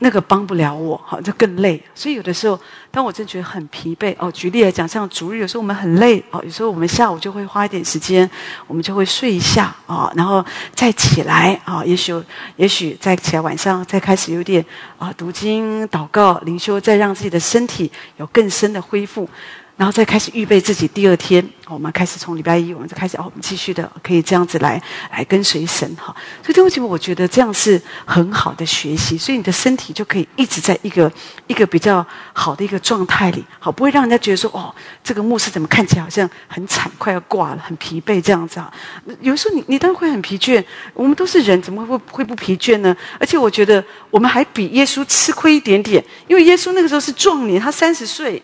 那个帮不了我，好就更累。所以有的时候，当我真觉得很疲惫，哦，举例来讲，像逐日有时候我们很累，哦，有时候我们下午就会花一点时间，我们就会睡一下，啊，然后再起来，啊，也许也许再起来晚上再开始有点啊读经、祷告、灵修，再让自己的身体有更深的恢复。然后再开始预备自己第二天，我们开始从礼拜一，我们就开始哦，我们继续的可以这样子来来跟随神哈。所以对不起，我觉得这样是很好的学习，所以你的身体就可以一直在一个一个比较好的一个状态里，好不会让人家觉得说哦，这个牧师怎么看起来好像很惨，快要挂了，很疲惫这样子啊。有时候你你当然会很疲倦，我们都是人，怎么会会不疲倦呢？而且我觉得我们还比耶稣吃亏一点点，因为耶稣那个时候是壮年，他三十岁。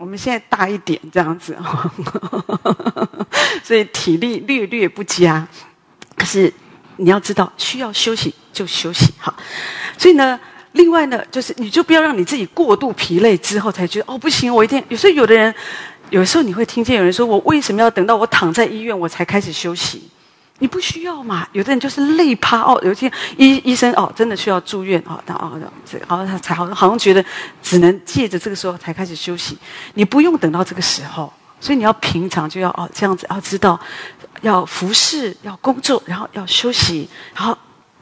我们现在大一点这样子，所以体力略略不佳。可是你要知道，需要休息就休息好。所以呢，另外呢，就是你就不要让你自己过度疲累之后才觉得哦不行，我一定。有时候有的人，有时候你会听见有人说：“我为什么要等到我躺在医院我才开始休息？”你不需要嘛？有的人就是累趴哦，有些医医生哦，真的需要住院哦，他哦，这好像他才好像好像觉得只能借着这个时候才开始休息。你不用等到这个时候，所以你要平常就要哦这样子，要知道要服侍，要工作，然后要休息，然后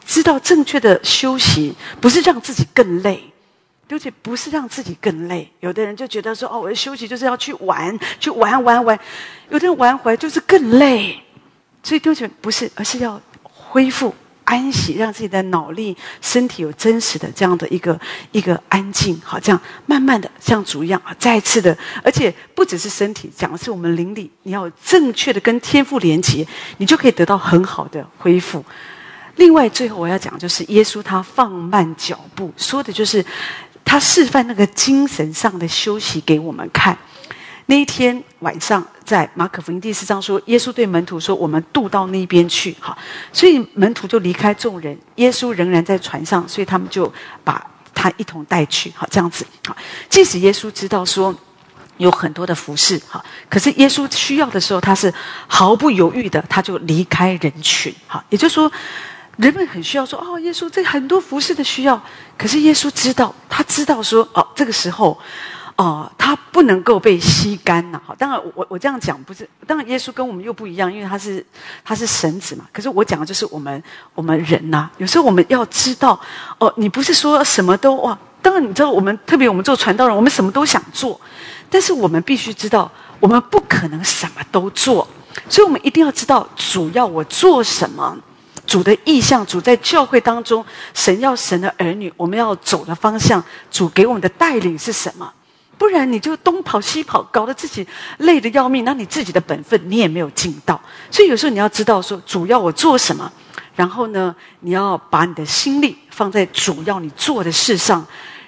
知道正确的休息不是让自己更累，而且不是让自己更累。有的人就觉得说哦，我的休息就是要去玩，去玩玩玩，有的人玩回来就是更累。所以丢弃不是，而是要恢复安息，让自己的脑力、身体有真实的这样的一个一个安静。好，这样慢慢的像主一样啊，再次的，而且不只是身体，讲的是我们灵里，你要正确的跟天赋连接，你就可以得到很好的恢复。另外，最后我要讲就是耶稣他放慢脚步，说的就是他示范那个精神上的休息给我们看。那一天晚上，在马可福音第四章说，耶稣对门徒说：“我们渡到那边去。”哈，所以门徒就离开众人，耶稣仍然在船上，所以他们就把他一同带去。好，这样子。即使耶稣知道说有很多的服饰，哈，可是耶稣需要的时候，他是毫不犹豫的，他就离开人群。好，也就是说，人们很需要说：“哦，耶稣这很多服饰的需要。”可是耶稣知道，他知道说：“哦，这个时候。”哦，它不能够被吸干呐！好，当然我我这样讲不是，当然耶稣跟我们又不一样，因为他是他是神子嘛。可是我讲的就是我们我们人呐，有时候我们要知道，哦，你不是说什么都哇。当然你知道，我们特别我们做传道人，我们什么都想做，但是我们必须知道，我们不可能什么都做，所以我们一定要知道主要我做什么，主的意向，主在教会当中，神要神的儿女，我们要走的方向，主给我们的带领是什么。不然你就东跑西跑，搞得自己累得要命。那你自己的本分你也没有尽到。所以有时候你要知道说，主要我做什么，然后呢，你要把你的心力放在主要你做的事上，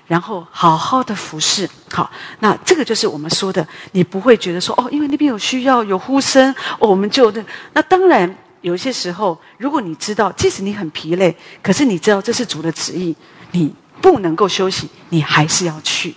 然后好好的服侍。好，那这个就是我们说的，你不会觉得说哦，因为那边有需要有呼声，我们就那。那当然有些时候，如果你知道，即使你很疲累，可是你知道这是主的旨意，你不能够休息，你还是要去。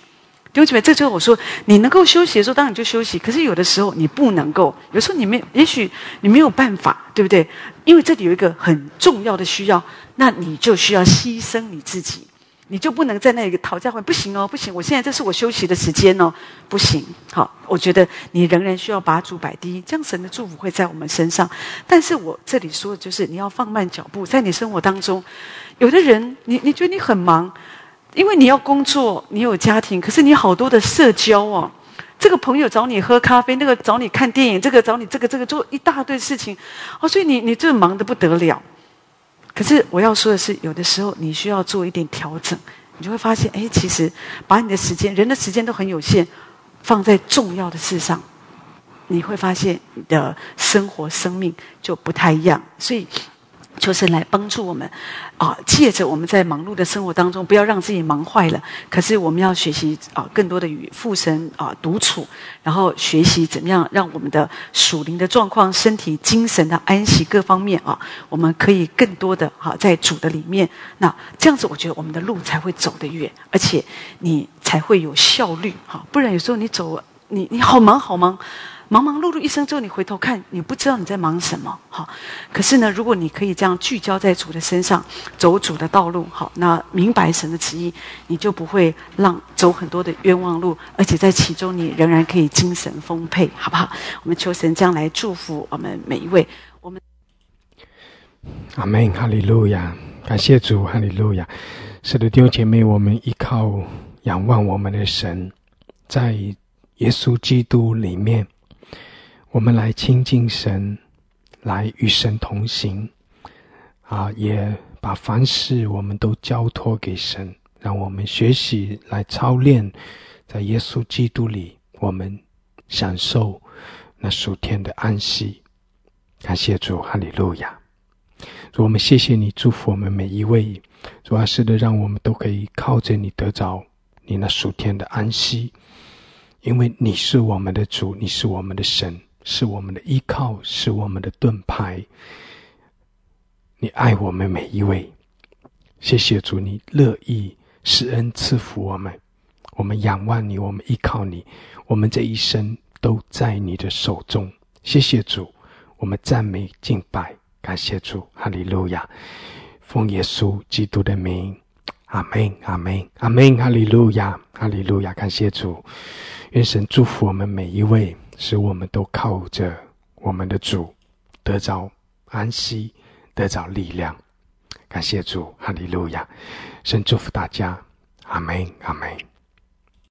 弟兄姐妹，这就是我说，你能够休息的时候，当然就休息。可是有的时候你不能够，有时候你没，也许你没有办法，对不对？因为这里有一个很重要的需要，那你就需要牺牲你自己，你就不能在那里讨价还不行哦，不行！我现在这是我休息的时间哦，不行。好，我觉得你仍然需要把主摆第一，这样神的祝福会在我们身上。但是我这里说的就是你要放慢脚步，在你生活当中，有的人，你你觉得你很忙。因为你要工作，你有家庭，可是你好多的社交哦。这个朋友找你喝咖啡，那个找你看电影，这个找你这个这个做一大堆事情，哦，所以你你这忙得不得了。可是我要说的是，有的时候你需要做一点调整，你就会发现，哎，其实把你的时间，人的时间都很有限，放在重要的事上，你会发现你的生活生命就不太一样。所以。求神来帮助我们，啊，借着我们在忙碌的生活当中，不要让自己忙坏了。可是我们要学习啊，更多的与父神啊独处，然后学习怎么样让我们的属灵的状况、身体、精神的安息各方面啊，我们可以更多的哈在主的里面。那这样子，我觉得我们的路才会走得远，而且你才会有效率哈。不然有时候你走，你你好忙好忙。忙忙碌碌一生之后，你回头看，你不知道你在忙什么，好。可是呢，如果你可以这样聚焦在主的身上，走主的道路，好，那明白神的旨意，你就不会让走很多的冤枉路，而且在其中你仍然可以精神丰沛，好不好？我们求神将来祝福我们每一位。我们阿门，哈利路亚，感谢主，哈利路亚。是的，弟兄姐妹，我们依靠仰望我们的神，在耶稣基督里面。我们来亲近神，来与神同行，啊，也把凡事我们都交托给神，让我们学习来操练，在耶稣基督里，我们享受那属天的安息。感谢主，哈利路亚！主，我们谢谢你，祝福我们每一位，主要是的，让我们都可以靠着你得着你那属天的安息，因为你是我们的主，你是我们的神。是我们的依靠，是我们的盾牌。你爱我们每一位，谢谢主，你乐意施恩赐福我们。我们仰望你，我们依靠你，我们这一生都在你的手中。谢谢主，我们赞美敬拜，感谢主，哈利路亚，奉耶稣基督的名，阿门，阿门，阿门，哈利路亚，哈利路亚，感谢主，愿神祝福我们每一位。使我们都靠着我们的主得着安息，得着力量。感谢主，哈利路亚！神祝福大家，阿门，阿门。